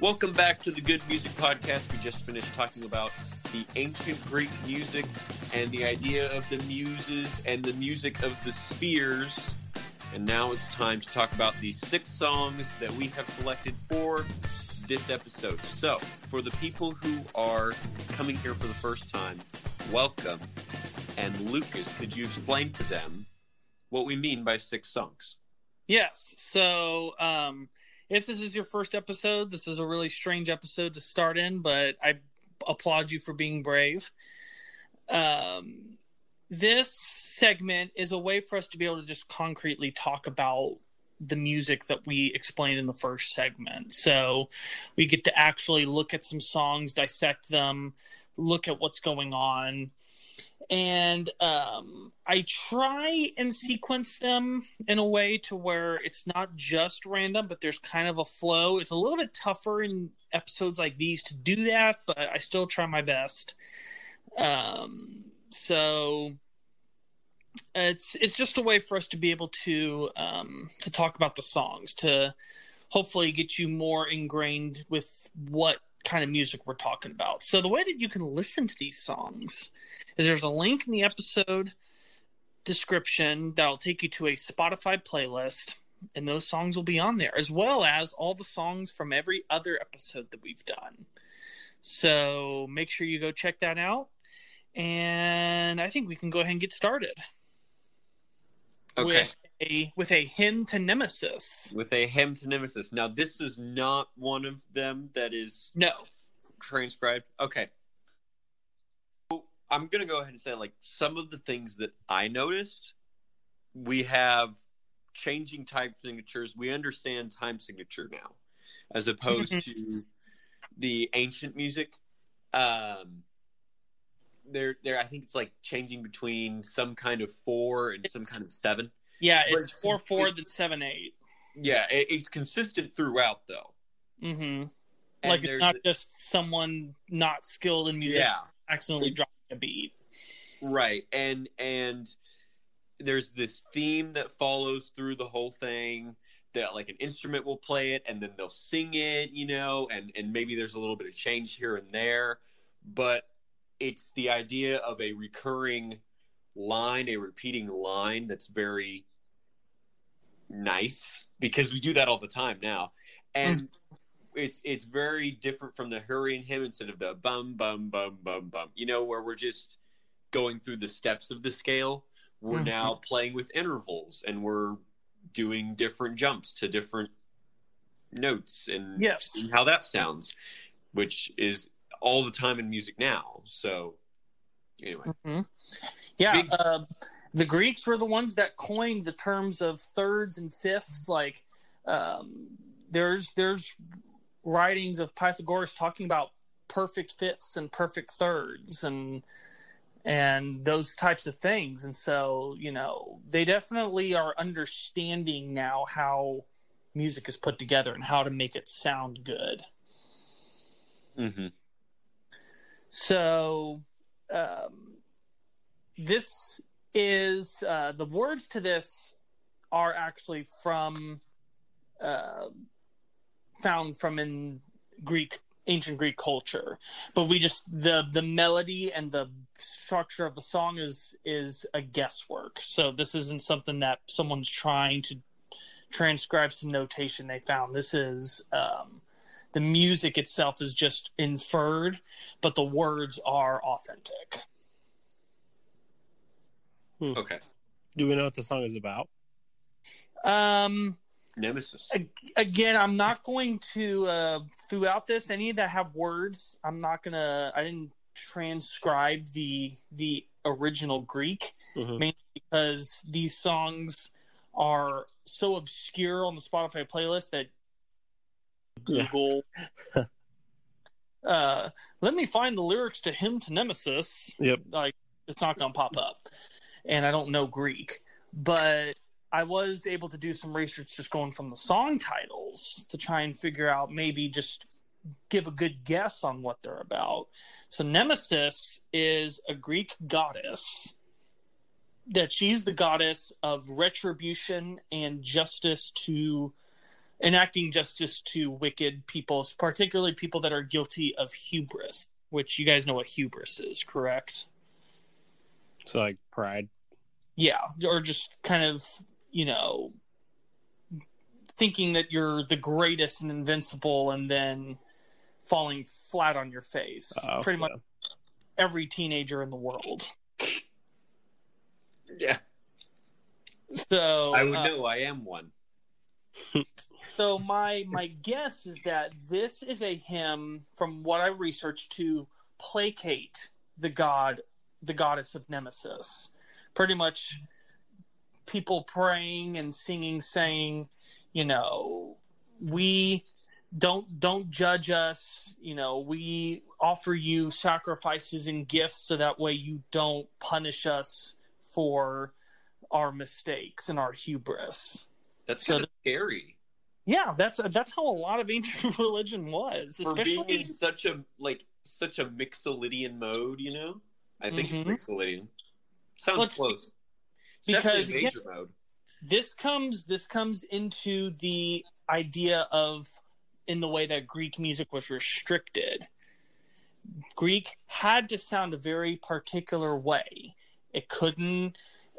Welcome back to the Good Music Podcast. We just finished talking about the ancient Greek music and the idea of the muses and the music of the spheres. And now it's time to talk about the six songs that we have selected for this episode. So, for the people who are coming here for the first time, welcome. And Lucas, could you explain to them what we mean by six songs? Yes. So, um, if this is your first episode, this is a really strange episode to start in, but I applaud you for being brave. Um, this segment is a way for us to be able to just concretely talk about the music that we explained in the first segment. So we get to actually look at some songs, dissect them, look at what's going on. And um, I try and sequence them in a way to where it's not just random, but there's kind of a flow. It's a little bit tougher in episodes like these to do that, but I still try my best. Um, so it's it's just a way for us to be able to um, to talk about the songs to hopefully get you more ingrained with what kind of music we're talking about. So the way that you can listen to these songs is there's a link in the episode description that'll take you to a Spotify playlist and those songs will be on there as well as all the songs from every other episode that we've done. So make sure you go check that out and I think we can go ahead and get started. Okay. With a with a hymn to Nemesis. With a hymn to Nemesis. Now, this is not one of them that is No. transcribed. Okay. I'm going to go ahead and say, like, some of the things that I noticed, we have changing time signatures. We understand time signature now, as opposed *laughs* to the ancient music. Um, there, there. I think it's like changing between some kind of four and some kind of seven. Yeah, But it's four four it- then seven eight. Yeah, it, it's consistent throughout, though. Mm-hmm. And Like it's not a- just someone not skilled in music yeah, accidentally dropping a beat. right. And and there's this theme that follows through the whole thing. That like an instrument will play it, and then they'll sing it, you know, and and maybe there's a little bit of change here and there, but it's the idea of a recurring line, a repeating line that's very nice because we do that all the time now, and mm. It's it's very different from the Hurrian hymn instead of the bum bum bum bum bum. You know, where we're just going through the steps of the scale. We're Mhm. now playing with intervals, and we're doing different jumps to different notes and Yes. how that sounds, which is all the time in music now. So, anyway, hmm Yeah, Big- uh, the Greeks were the ones that coined the terms of thirds and fifths. Like, um, there's there's writings of Pythagoras talking about perfect fifths and perfect thirds and and those types of things. And so, you know, they definitely are understanding now how music is put together and how to make it sound good. Mm-hmm. So, um, this is uh, the words to this are actually from uh, found from in Greek ancient Greek culture, but we just the the melody and the structure of the song is is a guesswork. So this isn't something that someone's trying to transcribe some notation they found. This is um, the music itself is just inferred, but the words are authentic. okay. Do we know what the song is about? Um, Nemesis. again, I'm not going to uh, throughout this any that have words. I'm not gonna. I didn't transcribe the the original Greek Mhm. mainly because these songs are so obscure on the Spotify playlist that Yeah. Google. uh, let me find the lyrics to "Hymn to Nemesis." Yep. like it's not to pop up and i don't know greek but i was able to do some research just going from the song titles to try and figure out maybe just give a good guess on what they're about so nemesis is a greek goddess that she's the goddess of retribution and justice to enacting justice to wicked people particularly people that are guilty of hubris which you guys know what hubris is correct So like pride. yeah or just kind of you know thinking that you're the greatest and invincible and then falling flat on your face Oh, pretty much every teenager in the world Yeah, so I would uh, know. I am one. *laughs* so my my guess is that this is a hymn from what i researched to placate the god the goddess of nemesis pretty much people praying and singing saying you know we don't don't judge us you know we offer you sacrifices and gifts so that way you don't punish us for our mistakes and our hubris That's So kind of scary. yeah that's that's how a lot of ancient *laughs* religion was For being in such a like such a Mixolydian mode, you know? I think Mhm. it's Mixolydian. Sounds Let's- close. It's because, definitely major mode. this comes this comes into the idea of in the way that greek music was restricted greek had to sound a very particular way it couldn't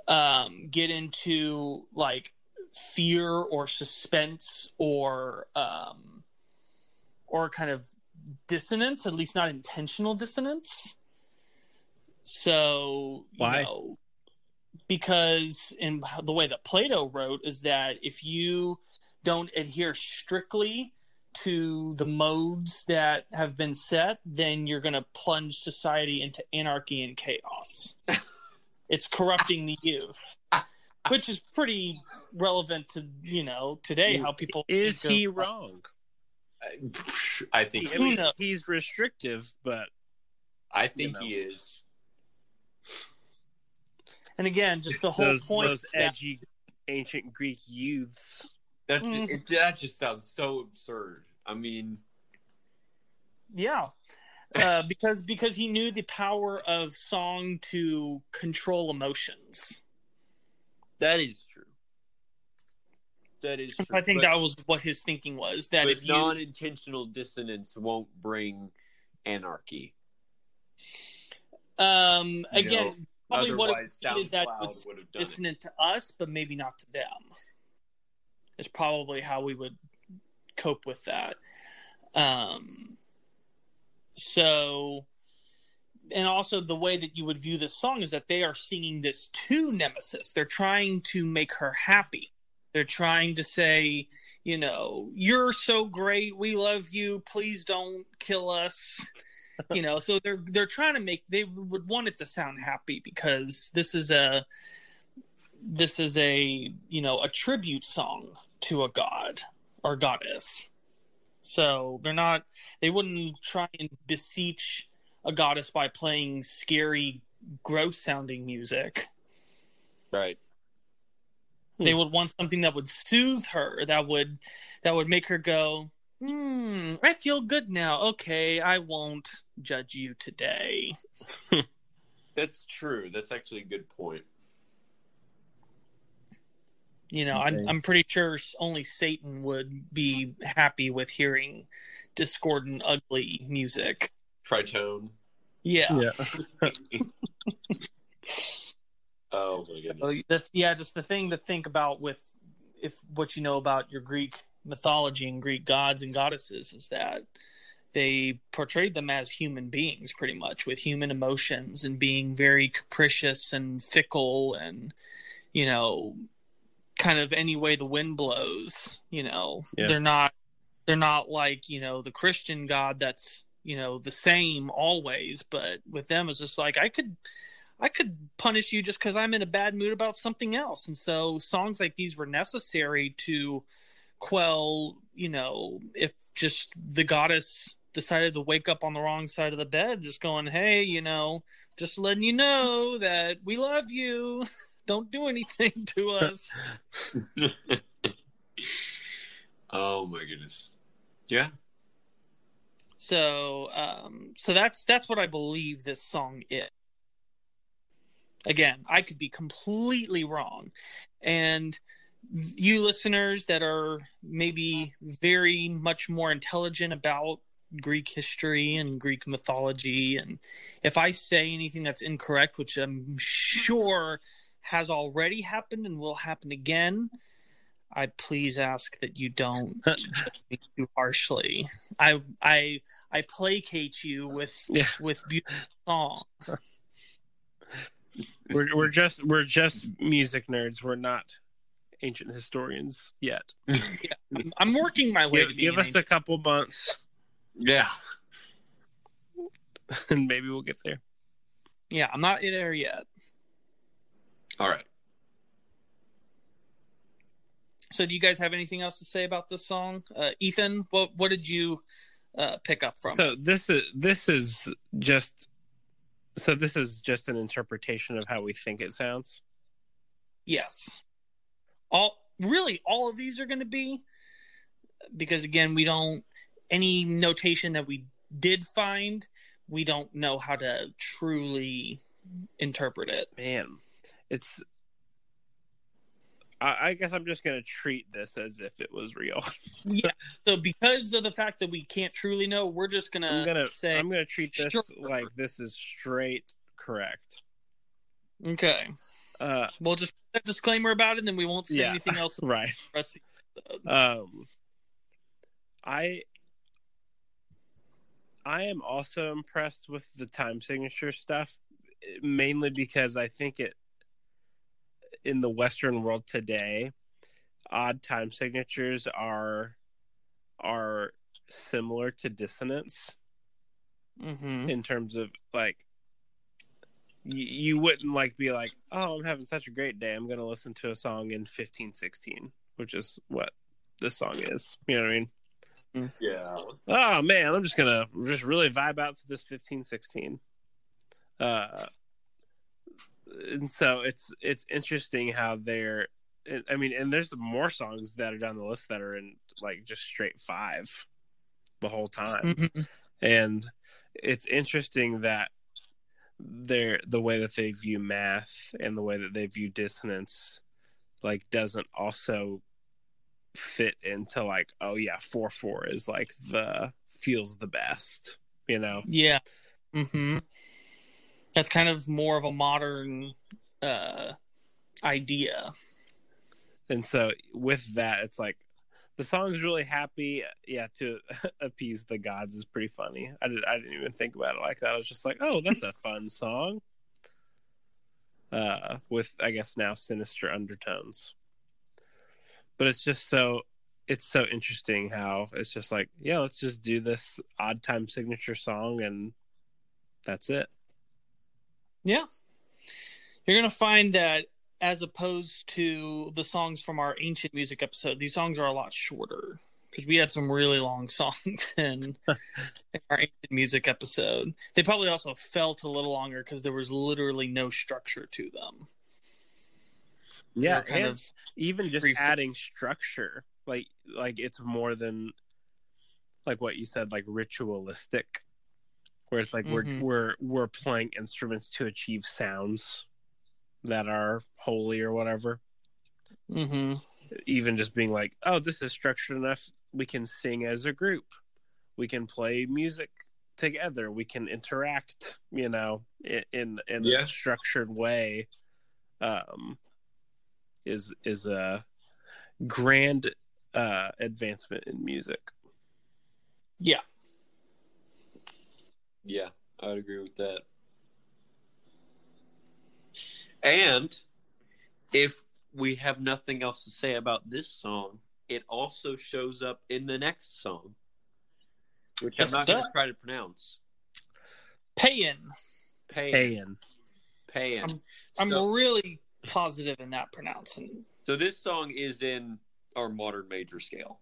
um, get into like fear or suspense or um, or kind of dissonance at least not intentional dissonance so you Why? know because in the way that Plato wrote is that if you don't adhere strictly to the modes that have been set, then you're going to plunge society into anarchy and chaos. *laughs* it's corrupting the youth, which is pretty relevant to you know today how people Is think of- he wrong? I think I Who knows? he's restrictive, but I think you know. he is. And again, just the whole those, point those that- edgy ancient Greek youths. That's Mm. it, that just sounds so absurd. I mean, Yeah. Uh, because because he knew the power of song to control emotions. that is true. That is true. I think but, that was what his thinking was. That but if you non-intentional dissonance won't bring anarchy. um You again know, probably what it Otherwise, would be is that would have it. dissonant to us, but maybe not to them. Is probably how we would cope with that. Um so and also the way that you would view this song is that they are singing this to Nemesis. They're trying to make her happy. They're trying to say, you know, you're so great. We love you. Please don't kill us. You know, so they're they're trying to make they would want it to sound happy because this is a this is a, you know, a tribute song to a god or goddess. So they're not they wouldn't try and beseech a goddess by playing scary, gross sounding music. Right. They would want something that would soothe her, that would that would make her go, Hmm, I feel good now. Okay, I won't judge you today. *laughs* That's true. That's actually a good point. You know, Okay. I'm I'm pretty sure only Satan would be happy with hearing discordant, ugly music. Tritone. Yeah. yeah. *laughs* Oh my goodness. that's yeah, just the thing to think about with if what you know about your Greek mythology and Greek gods and goddesses is that they portrayed them as human beings pretty much with human emotions and being very capricious and fickle and you know kind of any way the wind blows you know Yeah. they're not they're not like you know the christian god that's you know the same always but with them it's just like i could i could punish you just because i'm in a bad mood about something else and so songs like these were necessary to quell you know if just the goddess decided to wake up on the wrong side of the bed just going hey you know just letting you know that we love you *laughs* don't do anything *laughs* to us *laughs* oh my goodness. Yeah. So, um, so that's that's what I believe this song is. Again, I could be completely wrong, and you listeners that are maybe very much more intelligent about Greek history and Greek mythology, and if I say anything that's incorrect, which I'm sure has already happened and will happen again, I please ask that you don't *laughs* judge me too harshly. I I I placate you with Yeah. with beautiful song. *laughs* We're we're just we're just music nerds. We're not ancient historians yet. I'm, I'm working my way Give, to give us a couple months, Yeah. *laughs* and maybe we'll get there. Yeah, I'm not there yet. All right. So, do you guys have anything else to say about this song, uh, Ethan? What what did you uh, pick up from? So this is this is just so this is just an interpretation of how we think it sounds. Yes, all really all of these are going to be because again we don't any notation that we did find we don't know how to truly interpret it. Man, it's. I, I guess I'm just gonna treat this as if it was real. *laughs* yeah. So because of the fact that we can't truly know, we're just gonna, I'm gonna say I'm gonna treat this Sure. like this is straight correct. okay. Uh, We'll just put a disclaimer about it, and then we won't say Yeah. anything else. *laughs* right. the rest of the episode. Um, I I am also impressed with the time signature stuff, mainly because I think it in the Western world today, odd time signatures are are similar to dissonance Mhm. in terms of like you, you wouldn't like be like oh i'm having such a great day. I'm gonna listen to a song in 1516 which is what this song is. You know what i mean Yeah. oh man i'm just gonna just really vibe out to this 1516 uh and so it's it's interesting how they're i mean and there's more songs that are down the list that are in like just straight five the whole time Mhm. and it's interesting that they're the way that they view math and the way that they view dissonance like doesn't also fit into like oh yeah four four is like the feels the best you know? Yeah. mm-hmm. That's kind of more of a modern uh, idea. and so with that it's like the song's really happy yeah to *laughs* appease the gods is pretty funny. I, did, I didn't even think about it like that. I was just like oh that's a fun song. Uh with i guess now sinister undertones but it's just so it's so interesting how it's just like yeah let's just do this odd time signature song and that's it Yeah. You're to find that as opposed to the songs from our ancient music episode, these songs are a lot shorter because we had some really long *laughs* songs in, in our ancient music episode. They probably also felt a little longer because there was literally no structure to them. They yeah were kind and- of even just free- adding structure like like it's more than like what you said like ritualistic where it's like Mhm. we're we're we're playing instruments to achieve sounds that are holy or whatever mm-hmm. even just being like oh this is structured enough we can sing as a group we can play music together we can interact you know in in, in Yeah. a structured way um is is a grand uh advancement in music Yeah. Yeah, I would agree with that. And if we have nothing else to say about this song, it also shows up in the next song, which Yes, I'm it not going to try to pronounce. Payin. Payan. Payan. Payan. I'm So- really positive in that pronouncing. So this song is in our modern major scale,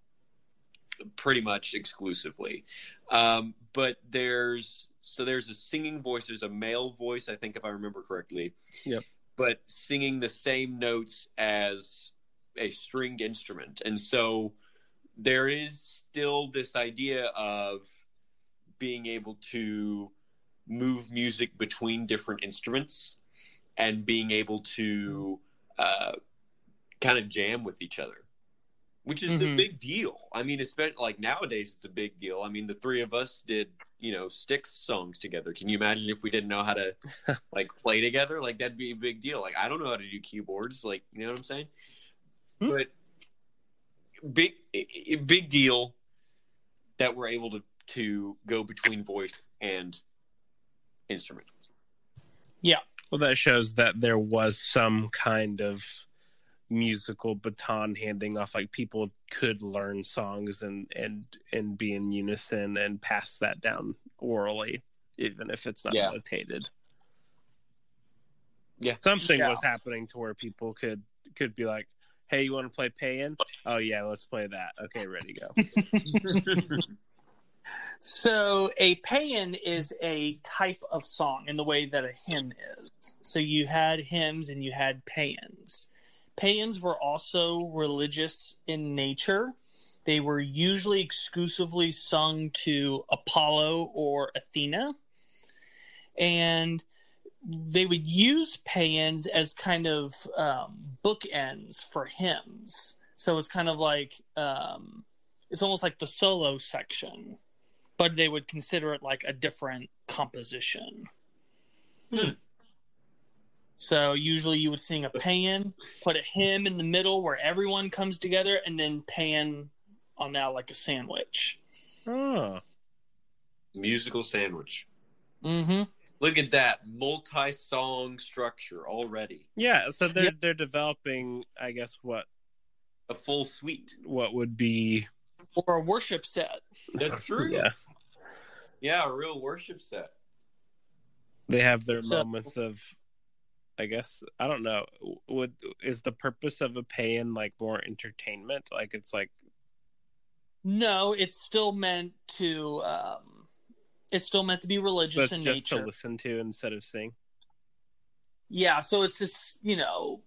pretty much exclusively. Um, but there's so there's a singing voice. There's a male voice, I think, if I remember correctly. Yep. But singing the same notes as a stringed instrument, and so there is still this idea of being able to move music between different instruments and being able to uh, kind of jam with each other, which is a Mhm. big deal. I mean, especially like nowadays, it's a big deal. I mean, the three of us did, you know, Styx songs together. Can you imagine if we didn't know how to *laughs* like play together? Like that'd be a big deal. Like I don't know how to do keyboards. Like you know what I'm saying? Hmm. But big, big deal that we're able to to go between voice and instrument. Well, that shows that there was some kind of musical baton handing off. Like people could learn songs and and and be in unison and pass that down orally, even if it's not Yeah. notated. Yeah. Something Yeah. was happening to where people could could be like, Hey, you want to play Paean? Oh yeah, let's play that. Okay, ready go. *laughs* So a paean is a type of song in the way that a hymn is. So you had hymns and you had paeans. Paeans were also religious in nature. They were usually exclusively sung to Apollo or Athena. And they would use paeans as kind of um, bookends for hymns. So it's kind of like um, it's almost like the solo section, but they would consider it like a different composition. Hmm. So usually you would sing a pan, put a hymn in the middle where everyone comes together, and then pan on that like a sandwich. Oh, Musical sandwich. Mm-hmm. Look at that multi-song structure already. yeah. So they're Yep. they're developing, I guess what A full suite. what would be Or a worship set. That's true. *laughs* yeah. Yeah, a real worship set. They have their So- moments of, I guess I don't know. Would is the purpose of a pay-in like more entertainment? Like it's like No, it's still meant to. Um, it's still meant to be religious that's in just to listen to instead of sing. Yeah, so it's just you know,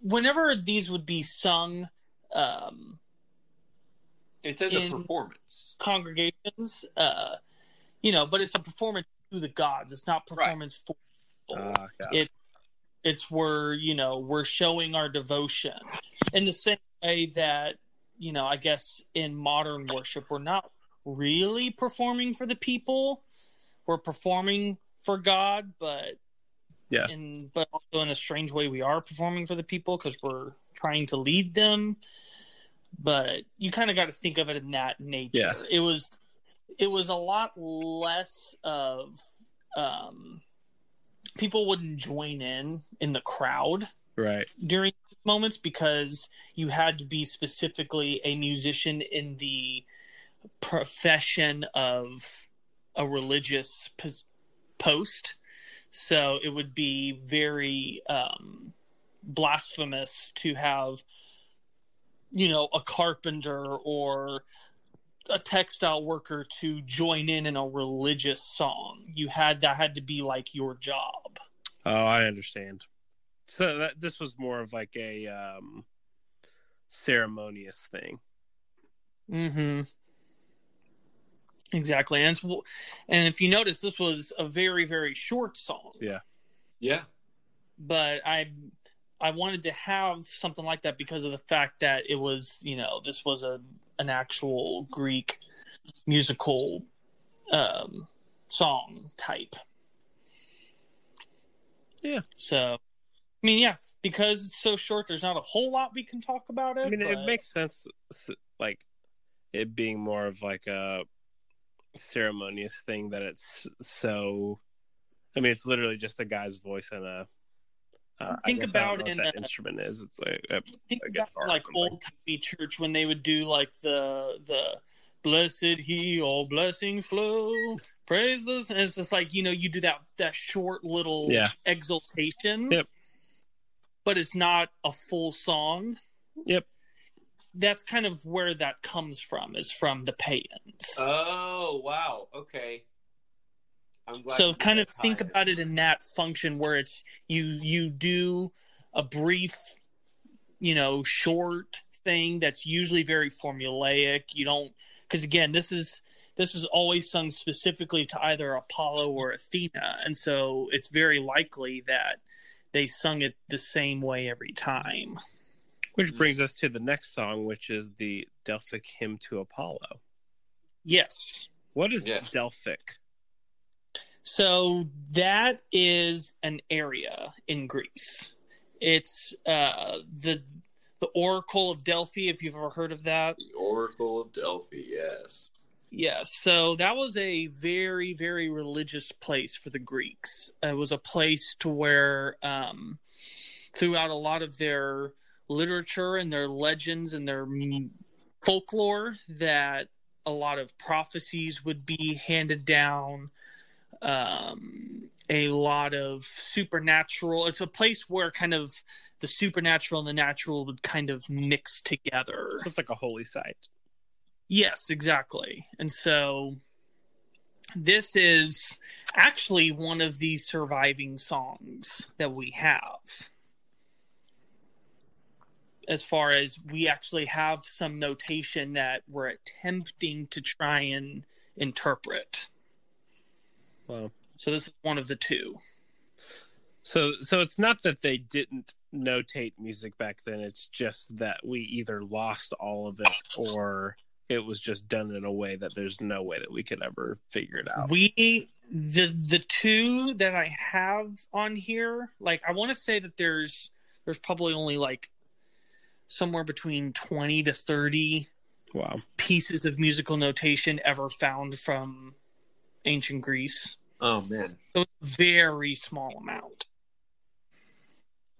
whenever these would be sung, um, It's as In- a performance. congregations, uh, you know, but it's a performance to the gods. It's not performance for. people. Ah, It- It's where you know we're showing our devotion in the same way that you know I guess in modern worship we're not really performing for the people. We're performing for God, but Yeah. in but also in a strange way we are performing for the people because we're trying to lead them. But you kind of got to think of it in that nature. Yeah. It was it was a lot less of um people wouldn't join in in the crowd right. during moments because you had to be specifically a musician in the profession of a religious post so it would be very um, blasphemous to have you know a carpenter or a textile worker to join in in a religious song you had that had to be like your job Oh, I understand. So that this was more of like a um ceremonious thing. Mm-hmm. Exactly, and it's, and if you notice, this was a very very short song. Yeah. Yeah. But I I wanted to have something like that because of the fact that it was you know this was a an actual Greek musical um, song type. Yeah. So, I mean, yeah, because it's so short, there's not a whole lot we can talk about it. I mean, it makes sense, like it being more of like a ceremonious thing that it's so. I mean, it's literally just a guy's voice and a. Uh, Think I about know what in that a- instrument is. It's like a, think a about like old timey church when they would do like the the blessed he all blessing flow praise those and it's just like you know you do that that short little Yeah. exaltation Yep. but it's not a full song Yep. that's kind of where that comes from is from the paeans Oh wow. Okay. I'm glad. so kind of think tie-in. about it in that function where it's you you do a brief you know short thing that's usually very formulaic you don't because again this is this is always sung specifically to either apollo or athena and so it's very likely that they sung it the same way every time Which mm. brings us to the next song, which is the Delphic hymn to Apollo. yes What is Yeah. Delphic? So that is an area in Greece. It's uh, the the Oracle of Delphi. If you've ever heard of that, The Oracle of Delphi. Yes. yes. So that was a very very religious place for the Greeks. It was a place to where um, throughout a lot of their literature and their legends and their folklore that a lot of prophecies would be handed down um, a lot of supernatural it's a place where kind of the supernatural and the natural would kind of mix together. So it's like a holy site. Yes, exactly. And so this is actually one of the surviving songs that we have. As far as we actually have some notation that we're attempting to try and interpret. Wow. So this is one of the two. So so it's not that they didn't notate music back then. It's just that we either lost all of it or it was just done in a way that there's no way that we could ever figure it out. We the the two that I have on here, like I want to say that there's there's probably only like somewhere between 20 to 30 Wow. pieces of musical notation ever found from ancient Greece. Oh man. So a very small amount.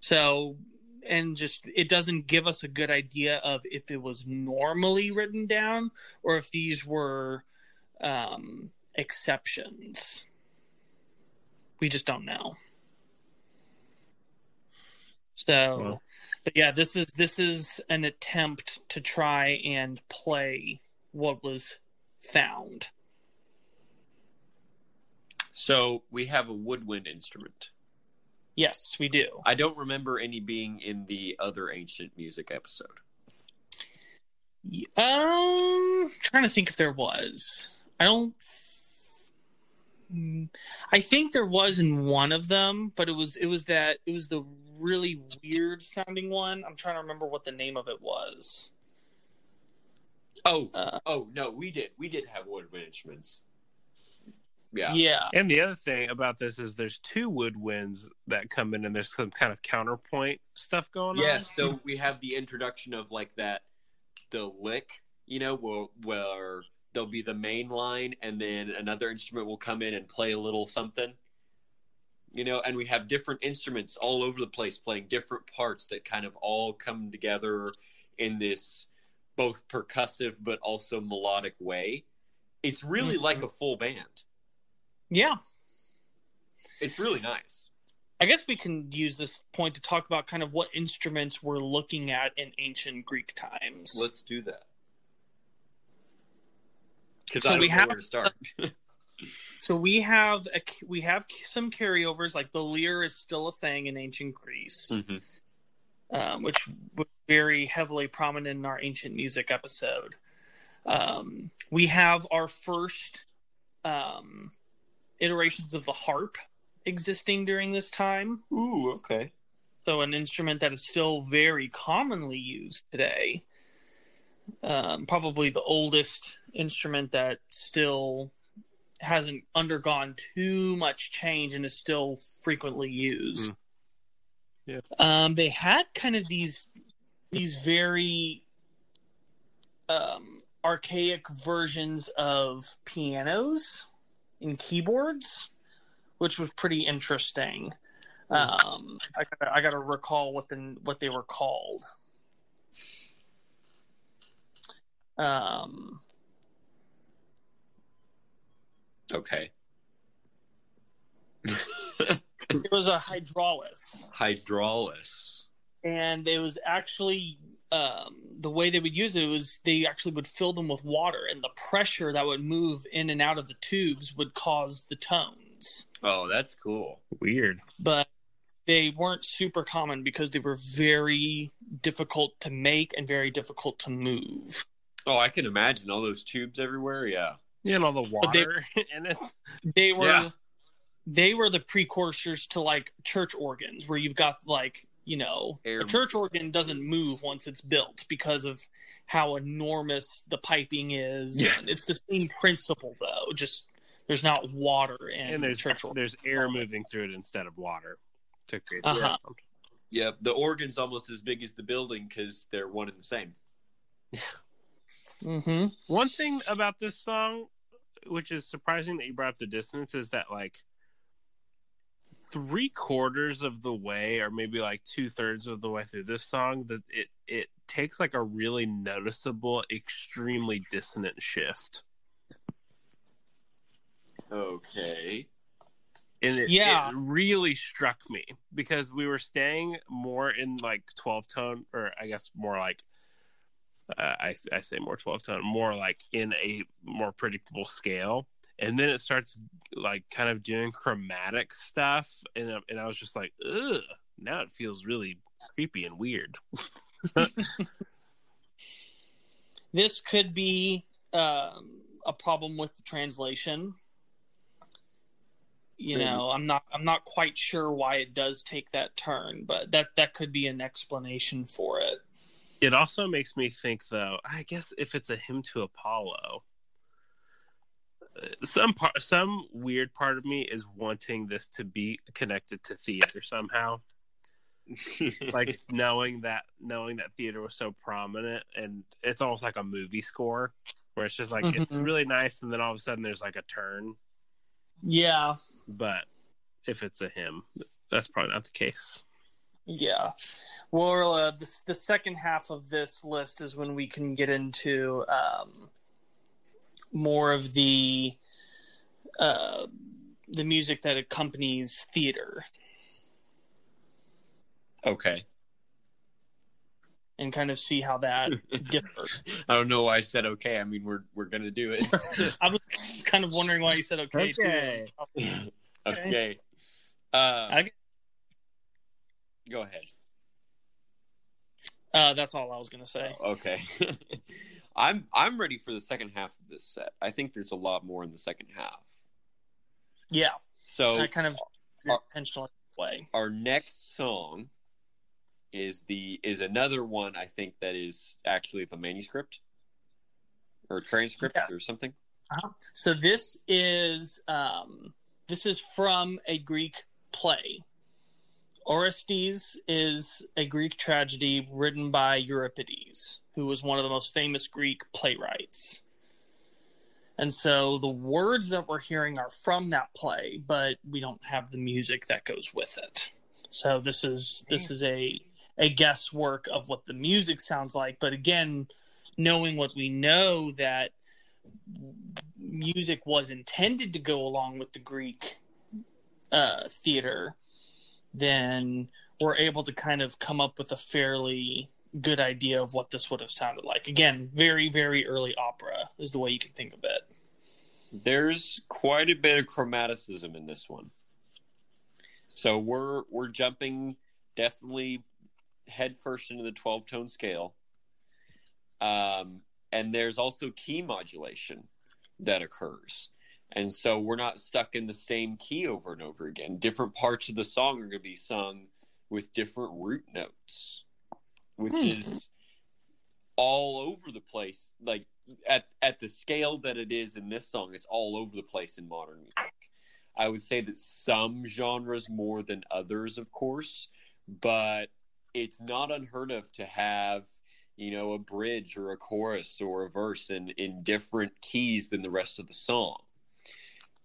So and just it doesn't give us a good idea of if it was normally written down or if these were um exceptions. We just don't know. So but yeah, this is this is an attempt to try and play what was found. So we have a woodwind instrument. Yes, we do. I don't remember any being in the other ancient music episode. Um, trying to think if there was. I don't. I think there was in one of them, but it was it was that it was the really weird sounding one. I'm trying to remember what the name of it was. Oh, Uh, oh no, we did. We did have woodwind instruments. Yeah. yeah, And the other thing about this is there's two woodwinds that come in and there's some kind of counterpoint stuff going on. Yes, so we have the introduction of like that the lick, you know, where, where there'll be the main line and then another instrument will come in and play a little something. You know, and we have different instruments all over the place playing different parts that kind of all come together in this both percussive but also melodic way. It's really like mm-hmm. a full band. Yeah. It's really nice. I guess we can use this point to talk about kind of what instruments we're looking at in ancient Greek times. Let's do that. Because So I don't we know have- where to start. *laughs* So we have a, we have some carryovers like the lyre is still a thing in ancient Greece. Mhm. um, which was very heavily prominent in our ancient music episode. Um, we have our first um, iterations of the harp existing during this time. Ooh, okay. So, an instrument that is still very commonly used today. Um, probably the oldest instrument that still hasn't undergone too much change and is still frequently used. Mm. Yeah. Um, they had kind of these these very um, archaic versions of pianos and keyboards, which was pretty interesting. Um, I gotta, I gotta recall what the what they were called. Um, Okay. *laughs* it was a hydraulis, Hydraulis. and it was actually um, the way they would use it was they actually would fill them with water, and the pressure that would move in and out of the tubes would cause the tones. Oh, that's cool. Weird. but they weren't super common because they were very difficult to make and very difficult to move. Oh, I can imagine all those tubes everywhere. Yeah. Yeah, and all the But they- water *laughs* in it. They were Yeah. they were the precursors to like church organs where you've got like, you know, Air- a church organ doesn't move once it's built because of how enormous the piping is. Yeah. It's the same principle though, just there's not water in And there's church organ. there's air moving through it instead of water to create the Uh-huh. sound. Yeah. The organ's almost as big as the building because they're one and the same. hmm One thing about this song, which is surprising that you brought up the dissonance, is that like three quarters of the way, or maybe like two thirds of the way through this song, that it it takes like a really noticeable, extremely dissonant shift. Okay. and it, Yeah. it really struck me because we were staying more in like 12 tone or i guess more like uh, I, I say more 12 tone more like in a more predictable scale and then it starts like kind of doing chromatic stuff and, I- and i was just like ugh now it feels really creepy and weird *laughs* This could be um, a problem with the translation. You Maybe. know, I'm not I'm not quite sure why it does take that turn, but that that could be an explanation for it. It also makes me think, though. I guess if it's a hymn to Apollo, uh, some part, some weird part of me is wanting this to be connected to theater somehow. *laughs* Like knowing that, knowing that theater was so prominent, and it's almost like a movie score, where it's just like it's Mhm. really nice, and then all of a sudden there's like a turn. Yeah, But if it's a hymn, that's probably not the case. yeah. Well, uh, the the second half of this list is when we can get into um, more of the uh, the music that accompanies theater okay. and kind of see how that *laughs* differs. I don't know why I said okay. I mean, we're we're gonna do it. *laughs* I was kind of wondering why you said okay. Okay. Too. okay. Uh, I- go ahead. Uh, that's all I was gonna say. Okay. *laughs* I'm I'm ready for the second half of this set. I think there's a lot more in the second half. Yeah, So kind of uh, intentionally play. our next song is the is another one I think that is actually the manuscript or transcript Yes. or something. So this is um, this is from a Greek play. Orestes is a Greek tragedy written by Euripides, who was one of the most famous Greek playwrights. And so the words that we're hearing are from that play, but we don't have the music that goes with it. So this is this is a a guesswork of what the music sounds like, but again, knowing what we know that music was intended to go along with the Greek uh, theater, then we're able to kind of come up with a fairly good idea of what this would have sounded like. Again, very, very early opera is the way you can think of it. There's quite a bit of chromaticism in this one. So we're we're jumping definitely head first into the 12 tone scale. Um, and there's also key modulation that occurs. And so we're not stuck in the same key over and over again. Different parts of the song are going to be sung with different root notes, which Hmm. is all over the place. Like at at the scale that it is in this song, it's all over the place in modern music. I would say that some genres more than others, of course, but it's not unheard of to have you know a bridge or a chorus or a verse in in different keys than the rest of the song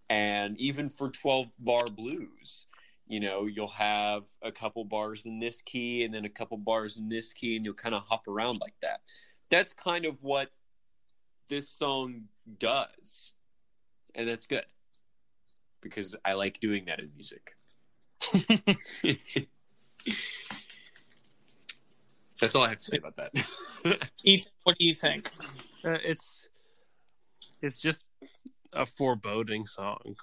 and even for 12 bar blues you know you'll have a couple bars in this key and then a couple bars in this key and you'll kind of hop around like that. That's kind of what this song does. And that's good because i like doing that in music. *laughs* That's all i have to say about that. *laughs* Ethan, what do you think? Uh, it's it's just a foreboding song.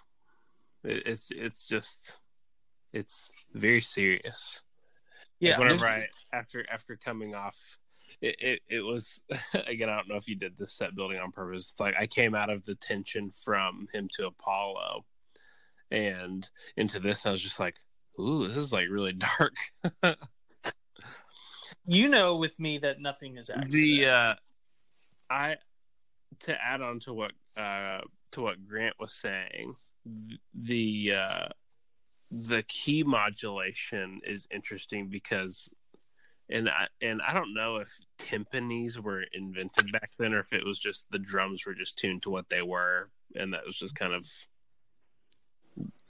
It, it's it's just it's very serious. Like, Yeah. whenever I after after coming off, it, it it was *laughs* again. I don't know if you did this set building on purpose. It's like I came out of the tension from hymn to Apollo, and into this. I was just like, "Ooh, this is like really *laughs* dark." You know with me that nothing is accident. the uh i to add on to what uh to what grant was saying the uh the key modulation is interesting because and I, and I don't know if timpanis were invented back then or if it was just the drums were just tuned to what they were and that was just kind of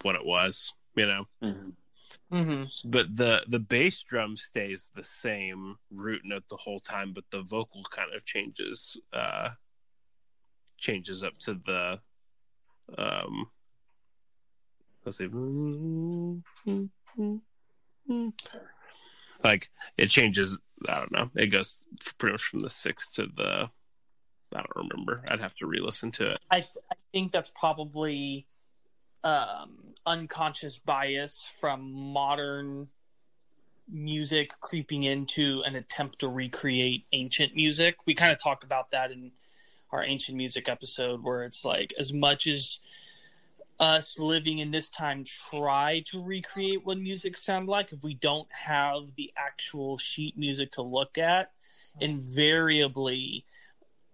what it was you know? Hmm but the the bass drum stays the same root note the whole time but the vocal kind of changes uh changes up to the um Let's see. Like it changes. I don't know. It goes pretty much from the sixth to the. I don't remember. I'd have to re-listen to it. I, I think that's probably um, unconscious bias from modern music creeping into an attempt to recreate ancient music. We kind of talk about that in our ancient music episode, where it's like as much as us living in this time try to recreate what music sound like if we don't have the actual sheet music to look at invariably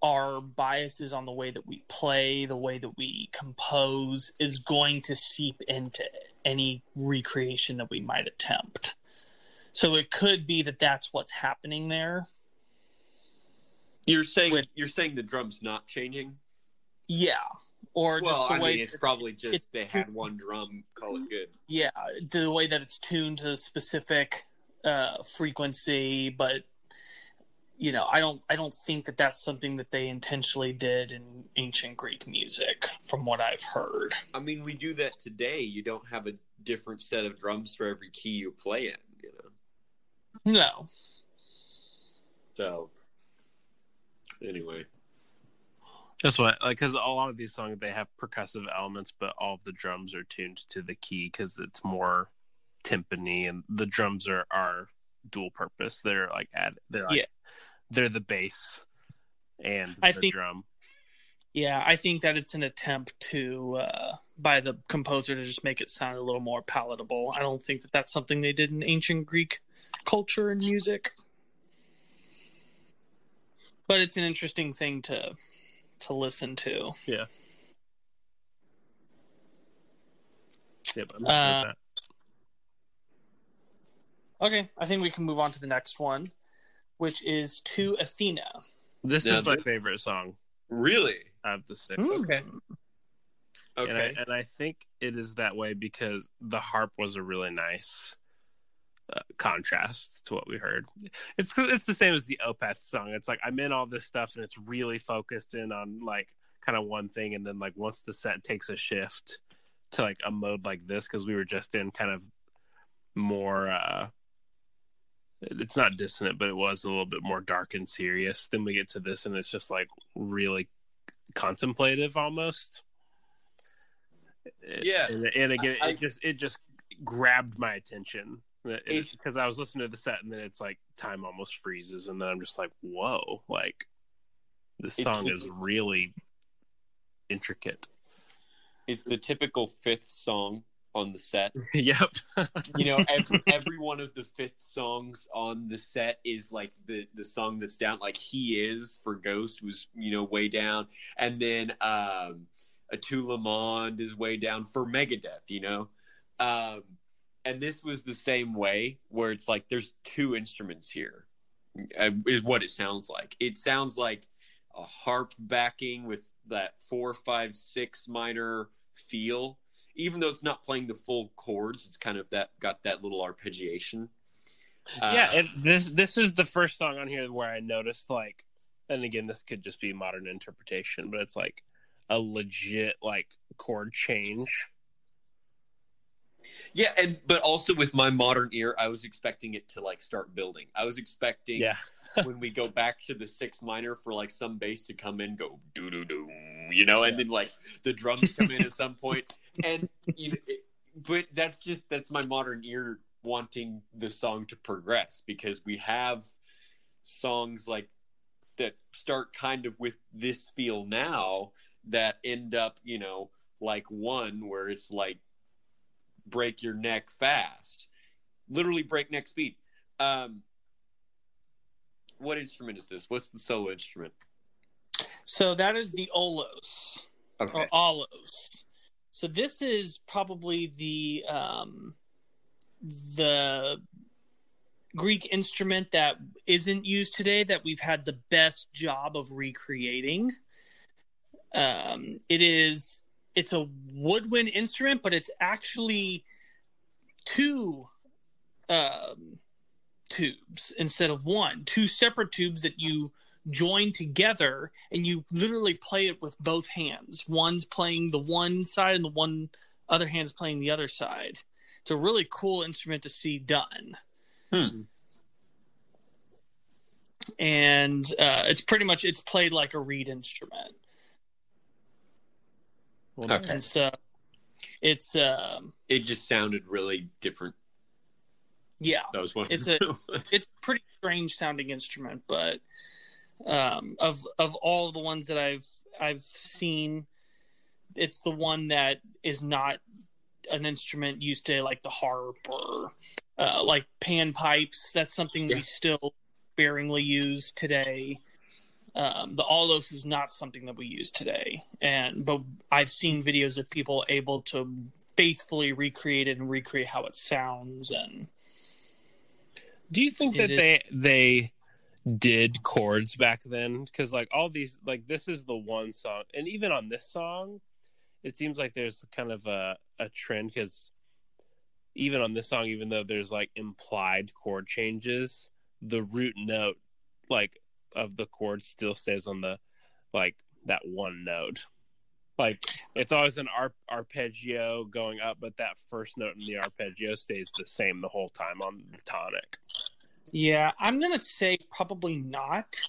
our biases on the way that we play the way that we compose is going to seep into any recreation that we might attempt. So it could be that that's what's happening there You're saying With- you're saying the drum's not changing. yeah or well, just the I way mean, it's that- probably just it's- they had one drum, call it good. yeah the way that it's tuned to a specific uh frequency but you know i don't i don't think that that's something that they intentionally did in ancient greek music from what i've heard I mean, we do that today. You don't have a different set of drums for every key you play in, you know. no So, anyway, That's what, like, because a lot of these songs they have percussive elements, but all of the drums are tuned to the key because it's more timpani, and the drums are are dual purpose. They're like add, they're like, Yeah. they're the bass and I the think- drum. yeah i think that it's an attempt to uh by the composer to just make it sound a little more palatable i don't think that that's something they did in ancient greek culture and music but it's an interesting thing to to listen to Yeah, Yeah, but I'm happy with Uh, Okay, I think we can move on to the next one, which is to Athena. This Now is my this- favorite song. really, I have to say. Okay. And, okay, I, and I think it is that way because the harp was a really nice uh, contrast to what we heard. It's it's the same as the Opeth song. It's like I'm in all this stuff and it's really focused in on like kind of one thing, and then like once the set takes a shift to like a mode like this because we were just in kind of more. uh it's not dissonant, but it was a little bit more dark and serious. Then we get to this, and it's just like really contemplative almost. Yeah. and, and again, I- it just it just grabbed my attention because I was listening to the set, and then it's like time almost freezes, and then I'm just like, whoa, like this song is really intricate. it's the typical fifth song on the set. *laughs* yep. You know, *laughs* every every one of the fifth songs on the set is like the the song that's down. Like he is for Ghost was you know way down, and then um, À Tout le Monde is way down for Megadeth. You know, um, and this was the same way where it's like there's two instruments here, uh, what it sounds like. It sounds like a harp backing with that four, five, six minor feel even though it's not playing the full chords, it's kind of that got that little arpeggiation. Uh, yeah, and this this is the first song on here where I noticed like, and again, this could just be modern interpretation, but it's like a legit like chord change. Yeah, and but also with my modern ear, I was expecting it to like start building. I was expecting Yeah, *laughs* when we go back to the six minor for like some bass to come in, go doo doo doo, you know, and then like the drums come in at some point. point, and you know, it, but that's just that's my modern ear wanting the song to progress because we have songs like that start kind of with this feel now that end up, you know, like one where it's like break your neck fast, literally breakneck speed. Um, what instrument is this? What's the solo instrument? So that is the Olos Okay. or Alos. So this is probably the um, the Greek instrument that isn't used today that we've had the best job of recreating. Um, it is it's a woodwind instrument, but it's actually two um, tubes instead of one. Two separate tubes that you join together, and you literally play it with both hands. One's playing the one side, and the one other hand is playing the other side. It's a really cool instrument to see done. Hmm. And uh, it's pretty much it's played like a reed instrument. Well, Okay. And so it's um It just sounded really different. yeah, That was one. It's a- it's a pretty strange sounding instrument, but um, of of all the ones that I've I've seen, it's the one that is not an instrument used to like the harp or uh, like pan pipes. That's something Yeah. we still sparingly use today. Um, the aulos is not something that we use today, and but I've seen videos of people able to faithfully recreate it and recreate how it sounds and Do you think that is- they they did chords back then? Because like all these, like this is the one song, and even on this song, it seems like there's kind of a a trend because even on this song, even though there's like implied chord changes, the root note like of the chord still stays on the like that one note. Like it's always an arp- arpeggio going up, but that first note in the arpeggio stays the same the whole time on the tonic. Yeah, I'm gonna say probably not,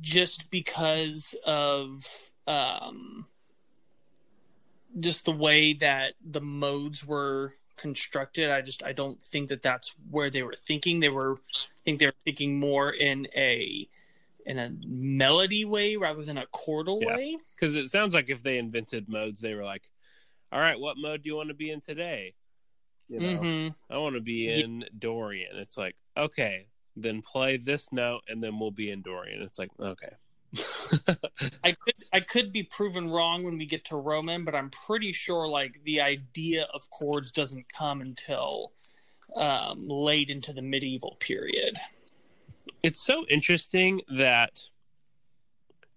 just because of um, just the way that the modes were constructed. I just I don't think that that's where they were thinking. They were, I think they were thinking more in a in a melody way rather than a chordal Yeah. way. because it sounds like if they invented modes, they were like, "All right, what mode do you want to be in today?" You know, hmm I want to be Yeah. in Dorian. It's like, okay, then play this note, and then we'll be in Dorian. It's like, okay, *laughs* I could I could be proven wrong when we get to Roman, but I'm pretty sure like the idea of chords doesn't come until um, late into the medieval period. it's so interesting that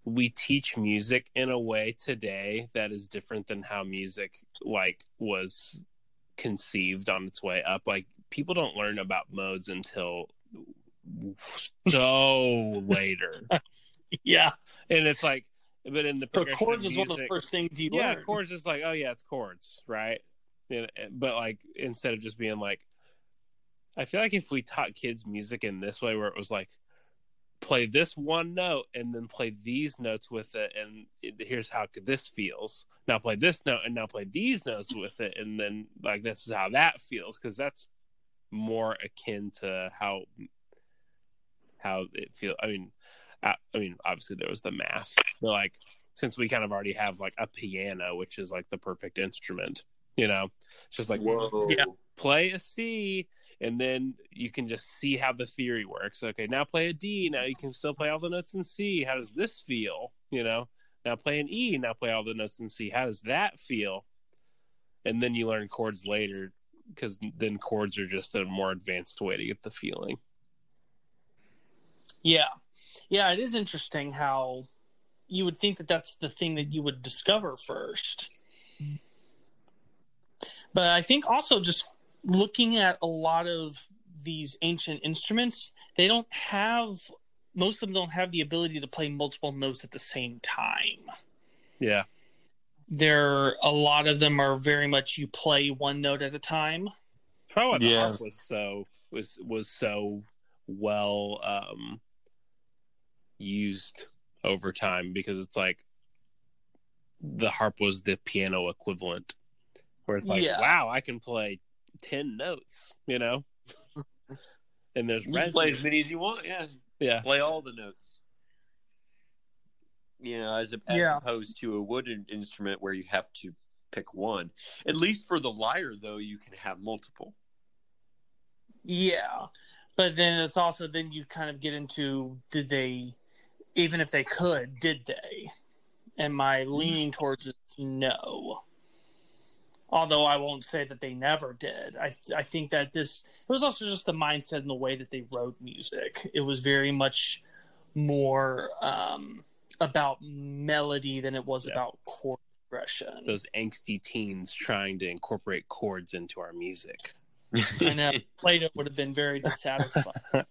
we teach music in a way today that is different than how music like was conceived on its way up like people don't learn about modes until so *laughs* later *laughs* Yeah, and it's like but in the progression chords is one of the first things you yeah learn. chords is like oh yeah it's chords right And- but like instead of just being like i feel like if we taught kids music in this way where it was like play this one note and then play these notes with it and here's how this feels now play this note and now play these notes with it and then like this is how that feels because that's more akin to how how it feels. i mean I, I mean obviously there was the math but like since we kind of already have like a piano which is like the perfect instrument you know it's just like Whoa. Yeah. play a C, and then you can just see how the theory works. Okay, now play a D. Now you can still play all the notes in C. How does this feel? You know, now play an E. Now play all the notes in C. How does that feel? And then you learn chords later because then chords are just a more advanced way to get the feeling. Yeah, yeah, it is interesting how you would think that that's the thing that you would discover first. But I think also just looking at a lot of these ancient instruments, they don't have most of them don't have the ability to play multiple notes at the same time. Yeah, There a lot of them are very much you play one note at a time. probably why the Yeah. harp was so was was so well um used over time because it's like the harp was the piano equivalent where it's like Yeah. wow i can play 10 notes you know *laughs* and there's You play as many as you want. Yeah, yeah play all the notes. You know, as, a, as Yeah. opposed to a wooden instrument where you have to pick one. At least for the lyre, though, you can have multiple. Yeah. But then it's also then you kind of get into did they even if they could, did they? And my leaning towards is no. Although I won't say that they never did. I I think that this it was also just the mindset and the way that they wrote music. It was very much more um, about melody than it was Yeah. about chord progression. those angsty teens trying to incorporate chords into our music I know Plato would have been very dissatisfied. *laughs*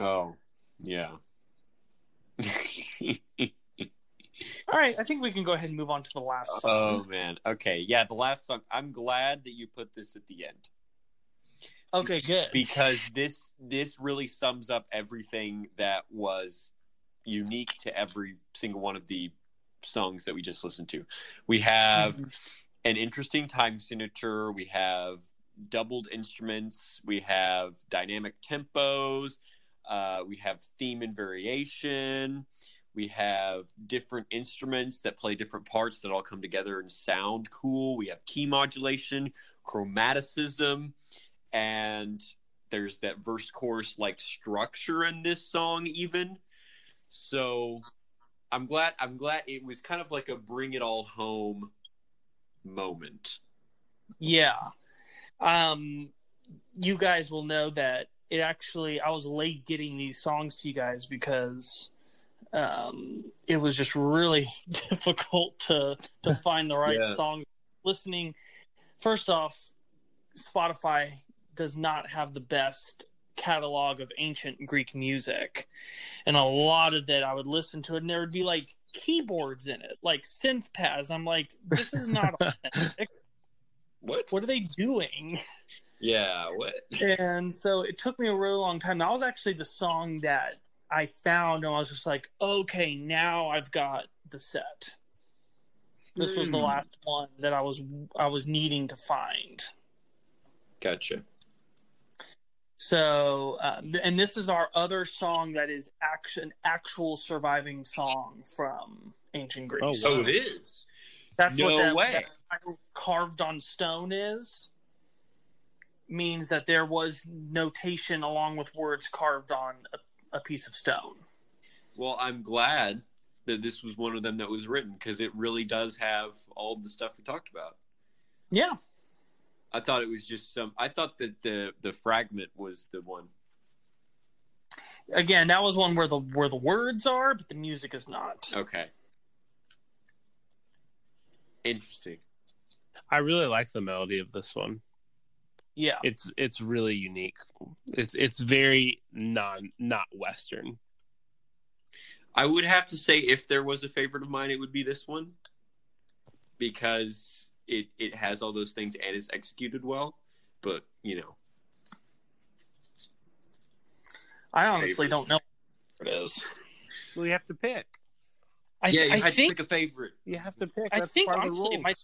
Oh, yeah. *laughs* All right, I think we can go ahead and move on to the last Song. Oh man. Okay. Yeah, the last song. I'm glad that you put this at the end okay, good. because this this really sums up everything that was unique to every single one of the songs that we just listened to. We have mm-hmm. an interesting time signature. We have doubled instruments. We have dynamic tempos. Uh, we have theme and variation. We have different instruments that play different parts that all come together and sound cool. We have key modulation, chromaticism, and there's that verse chorus like structure in this song even. So I'm glad I'm glad it was kind of like a bring it all home moment. Yeah. Um you guys will know that it actually I was late getting these songs to you guys because um it was just really *laughs* difficult to to *laughs* find the right Yeah. song listening first off Spotify does not have the best catalog of ancient Greek music and a lot of that I would listen to it and there would be like keyboards in it like synth pads I'm like this is not *laughs* authentic What? what are they doing? Yeah, what? *laughs* And so it took me a really long time. That was actually the song that I found, and I was just like, okay, now I've got the set. This was the Hmm. last one that I was I was needing to find. Gotcha. So, um, and this is our other song that is action actual surviving song from ancient Greece. Oh, Oh, it is. That's No what that, way. that carved on stone is. Means that there was notation along with words carved on a, a piece of stone. Well, I'm glad that this was one of them that was written because it really does have all the stuff we talked about. Yeah, I thought it was just some. I thought that the the fragment was the one. again, that was one where the where the words are, but the music is not. Okay. Interesting. I really like the melody of this one. Yeah, It's it's really unique. It's it's very non not Western. I would have to say if there was a favorite of mine, it would be this one because it it has all those things and it's executed well. But you know, I honestly favorite. don't know what it is. We have to pick. I, yeah, you I had think to pick a favorite. You have to pick. I think, part of the honestly, it might-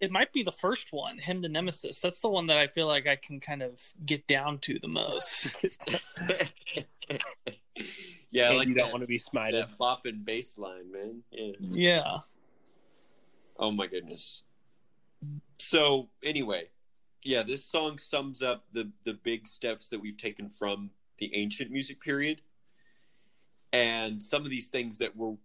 it might be the first one, Hymn to Nemesis. That's the one that I feel like I can kind of get down to the most. *laughs* *laughs* yeah, And like you don't want to be smited. that bopping bass line, man. Yeah. yeah, Oh my goodness. So anyway, yeah, this song sums up the the big steps that we've taken from the ancient music period, and some of these things that we're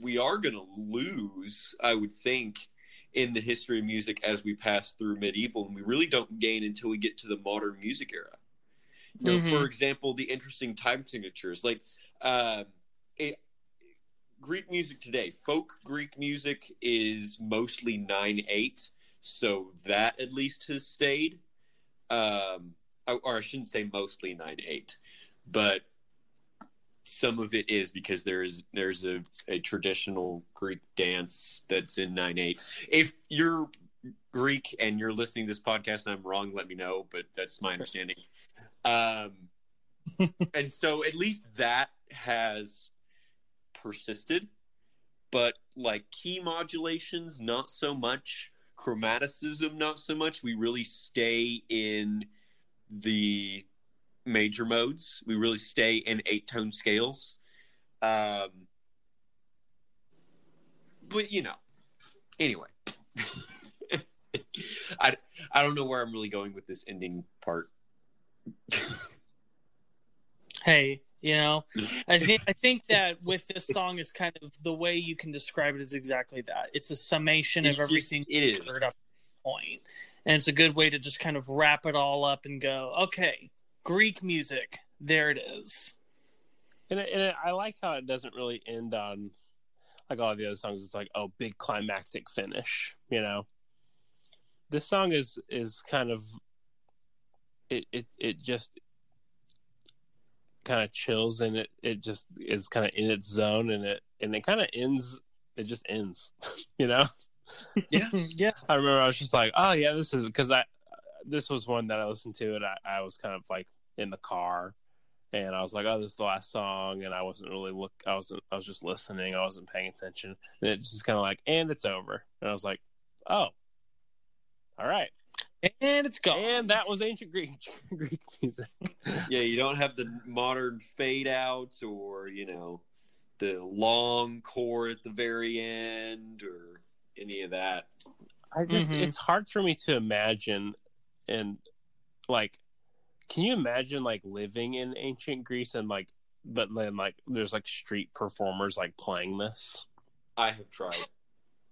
we are going to lose, I would think, in the history of music as we pass through medieval, and we really don't gain until we get to the modern music era. You know, Mhm. for example, the interesting time signatures, like uh, it, Greek music today, folk Greek music is mostly nine eight, so that at least has stayed. Um, or or I shouldn't say mostly nine eight, but some of it is because there's there's a, a traditional Greek dance that's in nine eight. If you're Greek and you're listening to this podcast and I'm wrong, let me know. But that's my understanding. Um, *laughs* and so at least that has persisted, but like key modulations, not so much. Chromaticism, not so much. We really stay in the major modes. We really stay in eight tone scales. Um, but you know, anyway, *laughs* I I don't know where I'm really going with this ending part. hey, you know, I *laughs* think I think that with this song is kind of the way you can describe it is exactly that. It's a summation It's of just- everything it is. heard up point, and it's a good way to just kind of wrap it all up and go, okay, Greek music, there it is. And, it, and it, I like how it doesn't really end on like all the other songs. It's like oh, big climactic finish. You know, this song is is kind of it it it just kind of chills and it it just is kind of in its zone and it and it kind of ends it just ends. *laughs* you know? Yeah. yeah. I remember I was just like, oh yeah, this is because I this was one that I listened to and I, I was kind of like in the car and I was like, oh, this is the last song, and I wasn't really look, I wasn't, I was just listening, I wasn't paying attention, and it's just kind of like, and it's over, and I was like, oh, all right, And it's gone. and that was ancient Greek *laughs* Greek music. Yeah, you don't have the modern fade outs or, you know, the long chord at the very end or any of that. I just, Mhm. it's hard for me to imagine, and like, can you imagine like living in ancient Greece and like, but then like, there's like street performers like playing this, I have tried.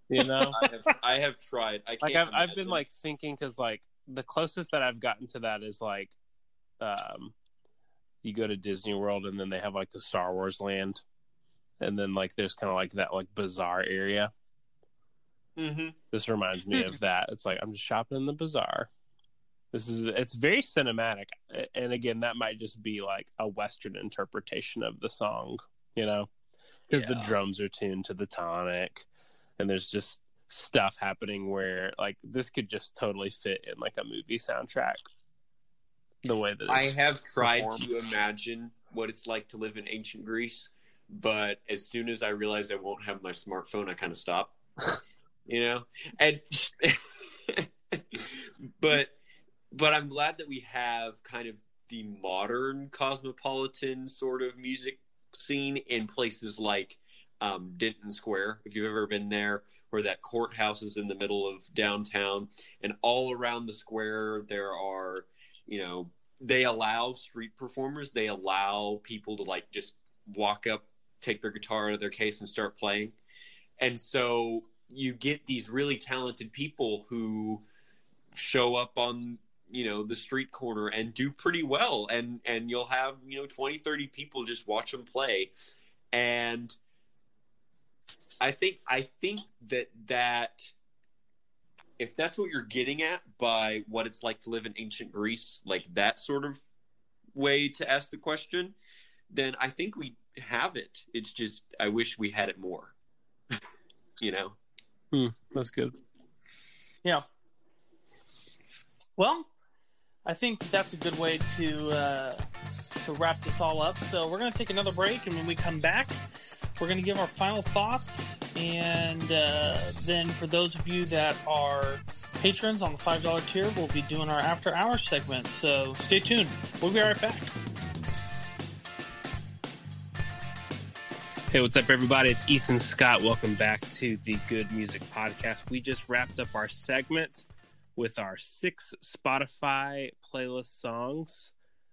you know? *laughs* I have, I have tried. I can't like I've, I've been like thinking because like the closest that I've gotten to that is like um you go to Disney World and then they have like the Star Wars land and then like there's kind of like that like bazaar area. Mm-hmm. This reminds me of *laughs* that. It's like I'm just shopping in the bazaar. This is it's very cinematic and again that might just be like a western interpretation of the song, you know. Because the drums are tuned to the tonic and there's just stuff happening where like this could just totally fit in like a movie soundtrack the way that I have tried performed. to imagine what it's like to live in ancient Greece, but as soon as I realized I won't have my smartphone, I kind of stop. *laughs* you know, and *laughs* but but I'm glad that we have kind of the modern cosmopolitan sort of music scene in places like um, Denton Square, if you've ever been there, where that courthouse is in the middle of downtown, and all around the square there are, you know, they allow street performers. They allow people to like just walk up, take their guitar out of their case, and start playing. And so you get these really talented people who show up on you know the street corner and do pretty well. And and you'll have you know 20 30 people just watch them play. And i think i think that that if that's what you're getting at by what it's like to live in ancient greece like that sort of way to ask the question then i think we have it. It's just i wish we had it more. *laughs* You know? Hmm, that's good. Yeah. Well, I think that's a good way to uh, to wrap this all up. So we're going to take another break, and when we come back, we're going to give our final thoughts. And uh, then, for those of you that are patrons on the five dollar tier, we'll be doing our after hours segment. So stay tuned. We'll be right back. Hey, what's up, everybody? It's Ethan Scott. Welcome back to the Good Music Podcast. We just wrapped up our segment with our six Spotify playlist songs.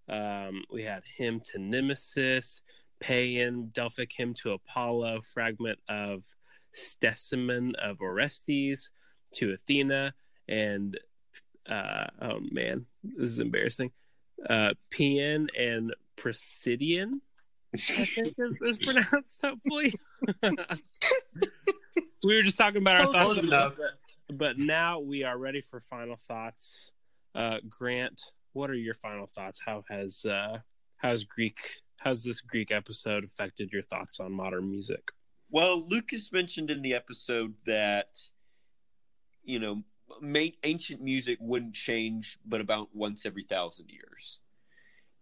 Um, we had Hymn to Nemesis, Paean, Delphic Hymn to Apollo, Fragment of Stasimon of Orestes to Athena, and uh, oh man, this is embarrassing. Uh, Paean and Presidian. I think is, is *laughs* pronounced, hopefully. *laughs* we were just talking about our Close thoughts, enough. but, but now we are ready for final thoughts. Uh, Grant, what are your final thoughts? How has uh, how's Greek? How's this Greek episode affected your thoughts on modern music? Well, Lucas mentioned in the episode that you know ancient music wouldn't change, but about once every thousand years.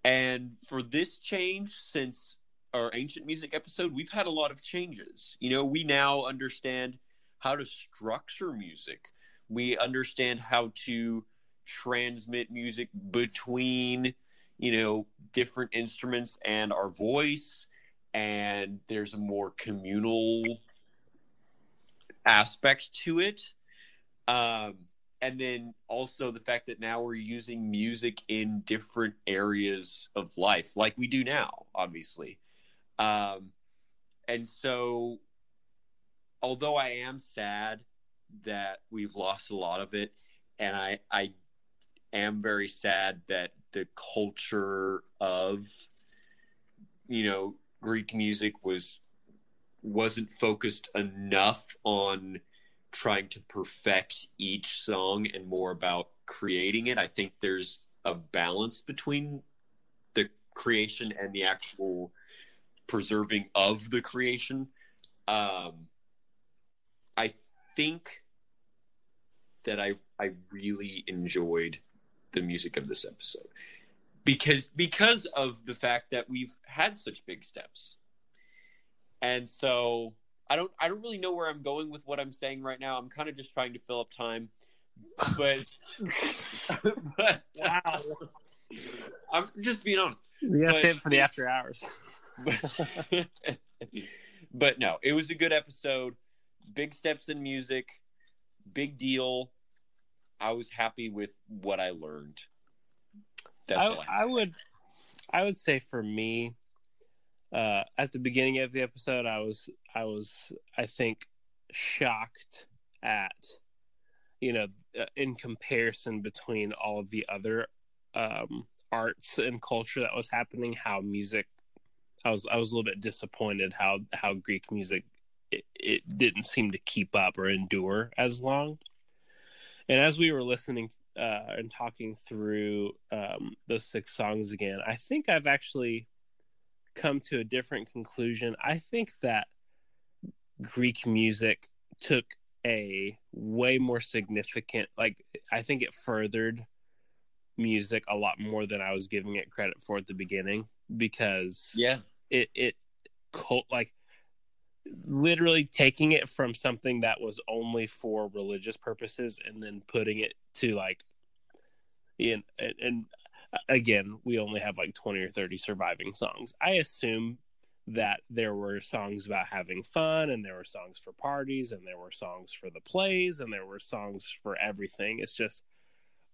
And for this change, since our ancient music episode, we've had a lot of changes. You know, we now understand how to structure music. We understand how to transmit music between, you know, different instruments and our voice and there's a more communal aspect to it. Um, and then also the fact that now we're using music in different areas of life, like we do now, obviously. Um, and so, although I am sad that we've lost a lot of it, and I, I am very sad that the culture of, you know, Greek music was wasn't focused enough on trying to perfect each song and more about creating it. I think there's a balance between the creation and the actual preserving of the creation. Um, think that I I really enjoyed the music of this episode because because of the fact that we've had such big steps. And so I don't I don't really know where I'm going with what I'm saying right now. I'm kind of just trying to fill up time. But, *laughs* but Wow. *laughs* I'm just being honest. We gotta But- save it for the after hours. But, *laughs* but no, it was a good episode. Big steps in music, big deal. I was happy with what I learned. That's I, all I would, I would say for me, uh, at the beginning of the episode, I was, I was, I think, shocked at, you know, uh, in comparison between all of the other um, arts and culture that was happening, how music, I was, I was a little bit disappointed how how Greek music it, it didn't seem to keep up or endure as long. And as we were listening uh, and talking through um, those six songs again, I think I've actually come to a different conclusion. I think that Greek music took a way more significant, like, I think it furthered music a lot more than I was giving it credit for at the beginning because yeah. it, it, cult, like, literally taking it from something that was only for religious purposes and then putting it to like and, and again we only have like 20 or 30 surviving songs. I assume that there were songs about having fun and there were songs for parties and there were songs for the plays and there were songs for everything. It's just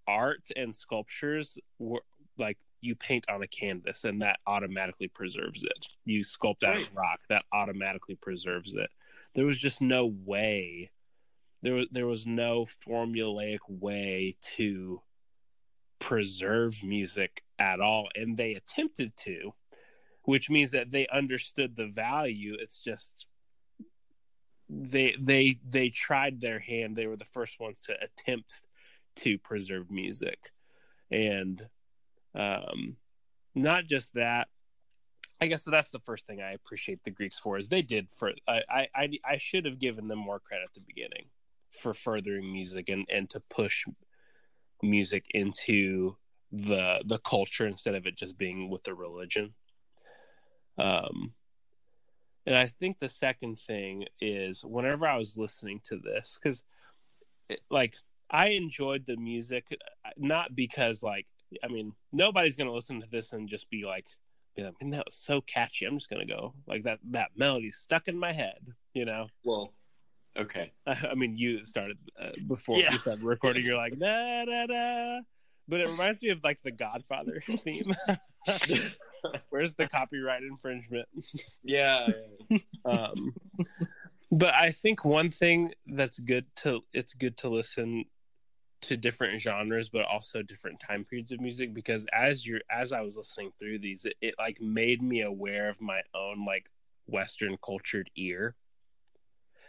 art and sculptures were like you paint on a canvas and that automatically preserves it. You sculpt out Right. of rock that automatically preserves it. There was just no way there was there was no formulaic way to preserve music at all and they attempted to which means that they understood the value it's just they they they tried their hand they were the first ones to attempt to preserve music and um not just that. I guess so that's the first thing i appreciate the greeks for is they did for i i i, should have given them more credit at the beginning for furthering music and and to push music into the the culture instead of it just being with the religion. Um and i think the second thing is whenever i was listening to this because like i enjoyed the music uh, not because like i mean nobody's gonna listen to this and just be like be like man that was so catchy i'm just gonna go like that that melody's stuck in my head you know Well, okay. I mean, you started uh, before Yeah. you started recording. You're like da da da, but it reminds me of like the Godfather *laughs* theme. *laughs* Where's the copyright infringement? Yeah. *laughs* Um, but I think one thing that's good to it's good to listen to different genres, but also different time periods of music because as you're as I was listening through these, it, it like made me aware of my own like Western cultured ear.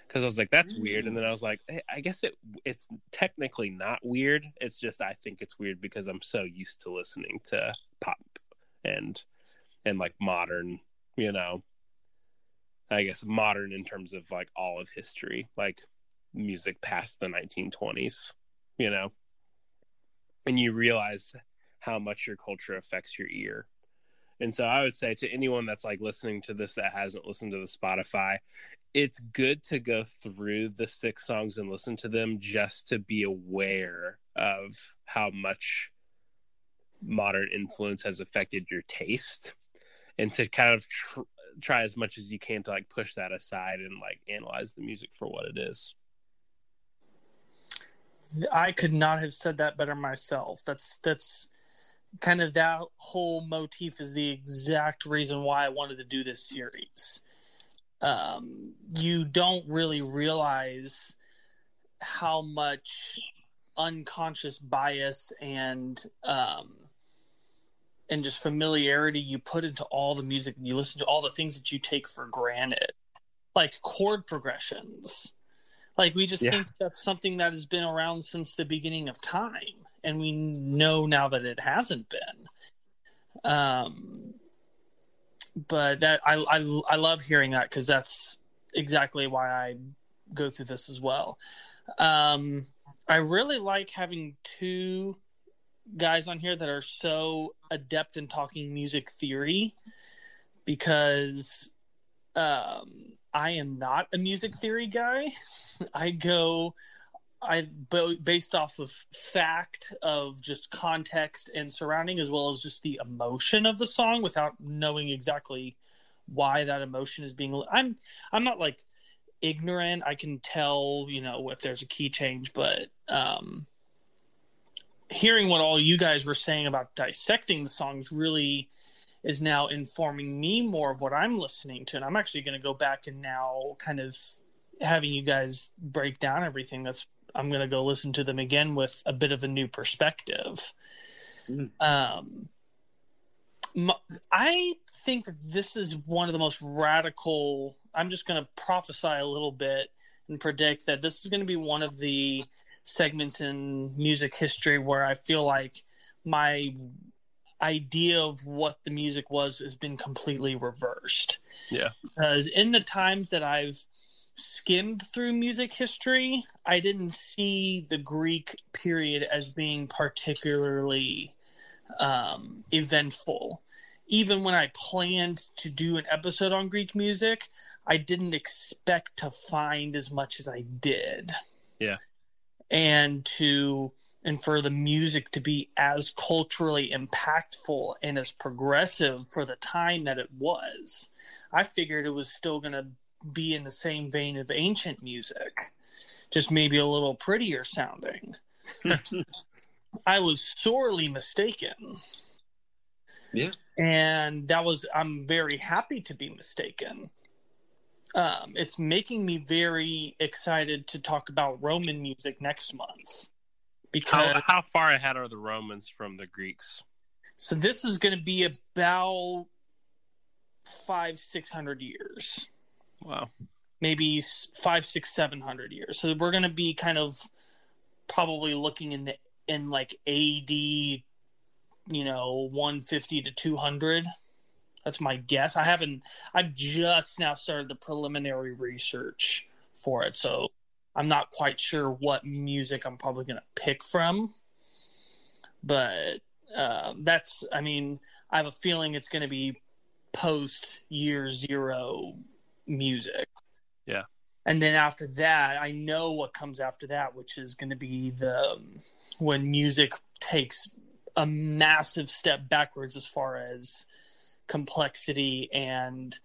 Because I was like, "That's weird," and then I was like, hey, "I guess it it's technically not weird. It's just I think it's weird because I'm so used to listening to pop and and like modern, you know, I guess modern in terms of like all of history, like music past the 1920s, you know, and you realize how much your culture affects your ear." And so I would say to anyone that's like listening to this that hasn't listened to the Spotify, it's good to go through the six songs and listen to them just to be aware of how much modern influence has affected your taste and to kind of tr- try as much as you can to like push that aside and like analyze the music for what it is. I could not have said that better myself. That's that's kind of that whole motif is the exact reason why I wanted to do this series. Um, you don't really realize how much unconscious bias and um, and just familiarity you put into all the music and you listen to all the things that you take for granted, like chord progressions. Like we just Yeah. think that's something that has been around since the beginning of time, and we know now that it hasn't been. Um, but that I I, I love hearing that because that's exactly why I go through this as well. Um, I really like having two guys on here that are so adept in talking music theory because um, I am not a music theory guy. *laughs* I go I based off of fact of just context and surrounding as well as just the emotion of the song without knowing exactly why that emotion is being I'm I'm not like ignorant. I can tell, you know, if there's a key change, but um hearing what all you guys were saying about dissecting the songs really is now informing me more of what I'm listening to. And I'm actually going to go back and now kind of having you guys break down everything. That's, I'm going to go listen to them again with a bit of a new perspective. Mm. Um, I think that this is one of the most radical. I'm just going to prophesy a little bit and predict that this is going to be one of the segments in music history where I feel like my idea of what the music was has been completely reversed. Yeah. Because in the times that I've skimmed through music history, I didn't see the Greek period as being particularly um, eventful. Even when I planned to do an episode on Greek music, I didn't expect to find as much as I did. Yeah and to and for the music to be as culturally impactful and as progressive for the time that it was. I figured it was still going to be in the same vein of ancient music, just maybe a little prettier sounding. *laughs* I was sorely mistaken. Yeah. And that was, I'm very happy to be mistaken um, it's making me very excited to talk about Roman music next month. Because how, how far ahead are the Romans from the Greeks? So this is going to be about five, six hundred years. Wow. Maybe five, six, seven hundred years. So we're going to be kind of probably looking in the in like AD, you know, one fifty to two hundred. That's my guess. I haven't. I've just now started the preliminary research for it, so I'm not quite sure what music I'm probably going to pick from. But uh, that's. I mean, I have a feeling it's going to be post year zero music. Yeah. And then after that, I know what comes after that, which is going to be the um, when music takes a massive step backwards as far as complexity and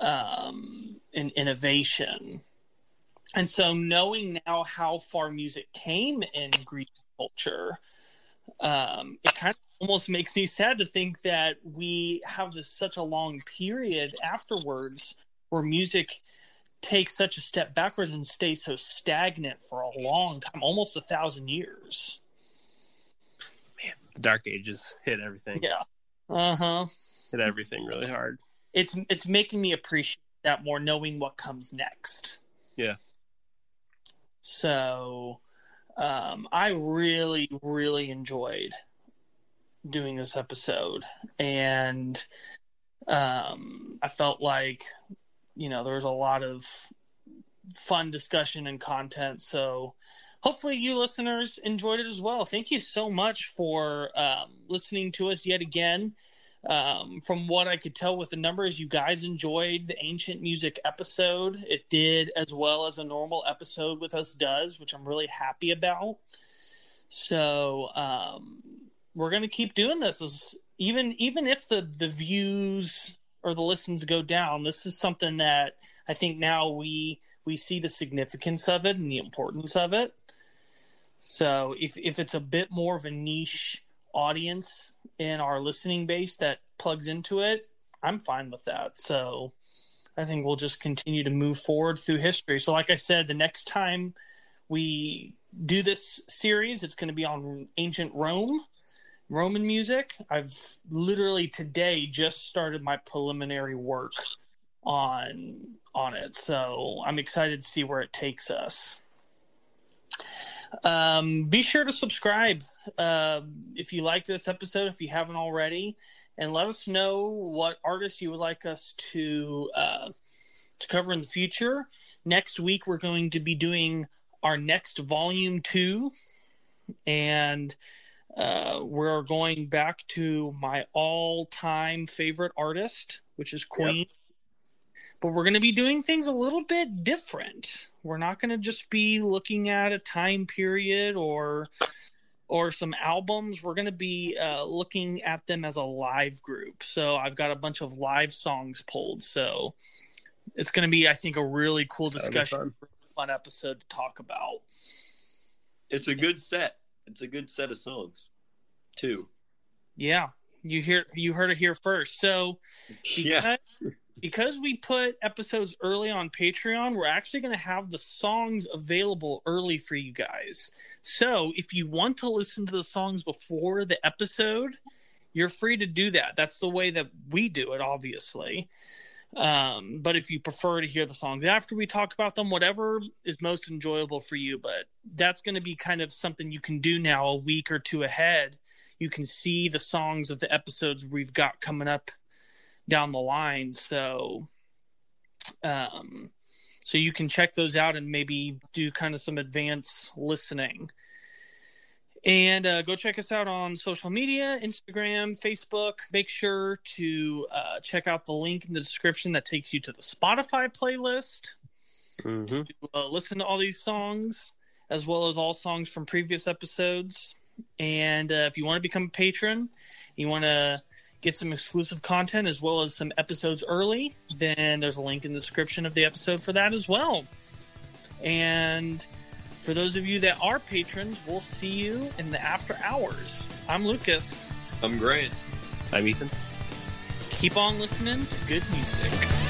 um, in innovation. And so, knowing now how far music came in Greek culture, um, it kind of almost makes me sad to think that we have this such a long period afterwards where music takes such a step backwards and stays so stagnant for a long time, almost a thousand years. Man, the Dark Ages hit everything. Yeah. Uh huh hit everything really hard. It's it's making me appreciate that more, knowing what comes next. Yeah. So, um, I really really enjoyed doing this episode, and um, I felt like you know there was a lot of fun discussion and content. So hopefully you listeners enjoyed it as well. Thank you so much for um, listening to us yet again. Um, from what I could tell with the numbers, you guys enjoyed the ancient music episode. It did as well as a normal episode with us does, which I'm really happy about. So um, we're gonna keep doing this. As, even even if the the views or the listens go down, this is something that I think now we we see the significance of it and the importance of it. So if if it's a bit more of a niche audience in our listening base that plugs into it, I'm fine with that. So I think we'll just continue to move forward through history. So, like I said, the next time we do this series, it's going to be on ancient Rome, Roman music. I've literally today just started my preliminary work on on it. So I'm excited to see where it takes us. Um, be sure to subscribe uh, if you liked this episode, if you haven't already, and let us know what artists you would like us to uh, to cover in the future. next week we're going to be doing our next volume two, and uh, we're going back to my all-time favorite artist, which is Queen. Yep. But we're going to be doing things a little bit different. We're not going to just be looking at a time period or or some albums. We're going to be uh, looking at them as a live group. So I've got a bunch of live songs pulled. So it's going to be, I think, a really cool discussion, fun. fun episode to talk about. It's a good set. It's a good set of songs, too. Yeah, you hear you heard it here first. So *laughs* because, yeah. Because we put episodes early on Patreon, we're actually going to have the songs available early for you guys. So if you want to listen to the songs before the episode, you're free to do that. That's the way that we do it, obviously. Um, but if you prefer to hear the songs after we talk about them, whatever is most enjoyable for you. But that's going to be kind of something you can do now a week or two ahead. You can see the songs of the episodes we've got coming up down the line. So, um, so you can check those out and maybe do kind of some advanced listening and uh, go check us out on social media instagram facebook make sure to uh, check out the link in the description that takes you to the spotify playlist mm-hmm. to uh, listen to all these songs as well as all songs from previous episodes and uh, if you want to become a patron you want to get some exclusive content as well as some episodes early, then there's a link in the description of the episode for that as well. And for those of you that are patrons, we'll see you in the after hours. I'm Lucas. I'm Grant. I'm Ethan. Keep on listening to good music.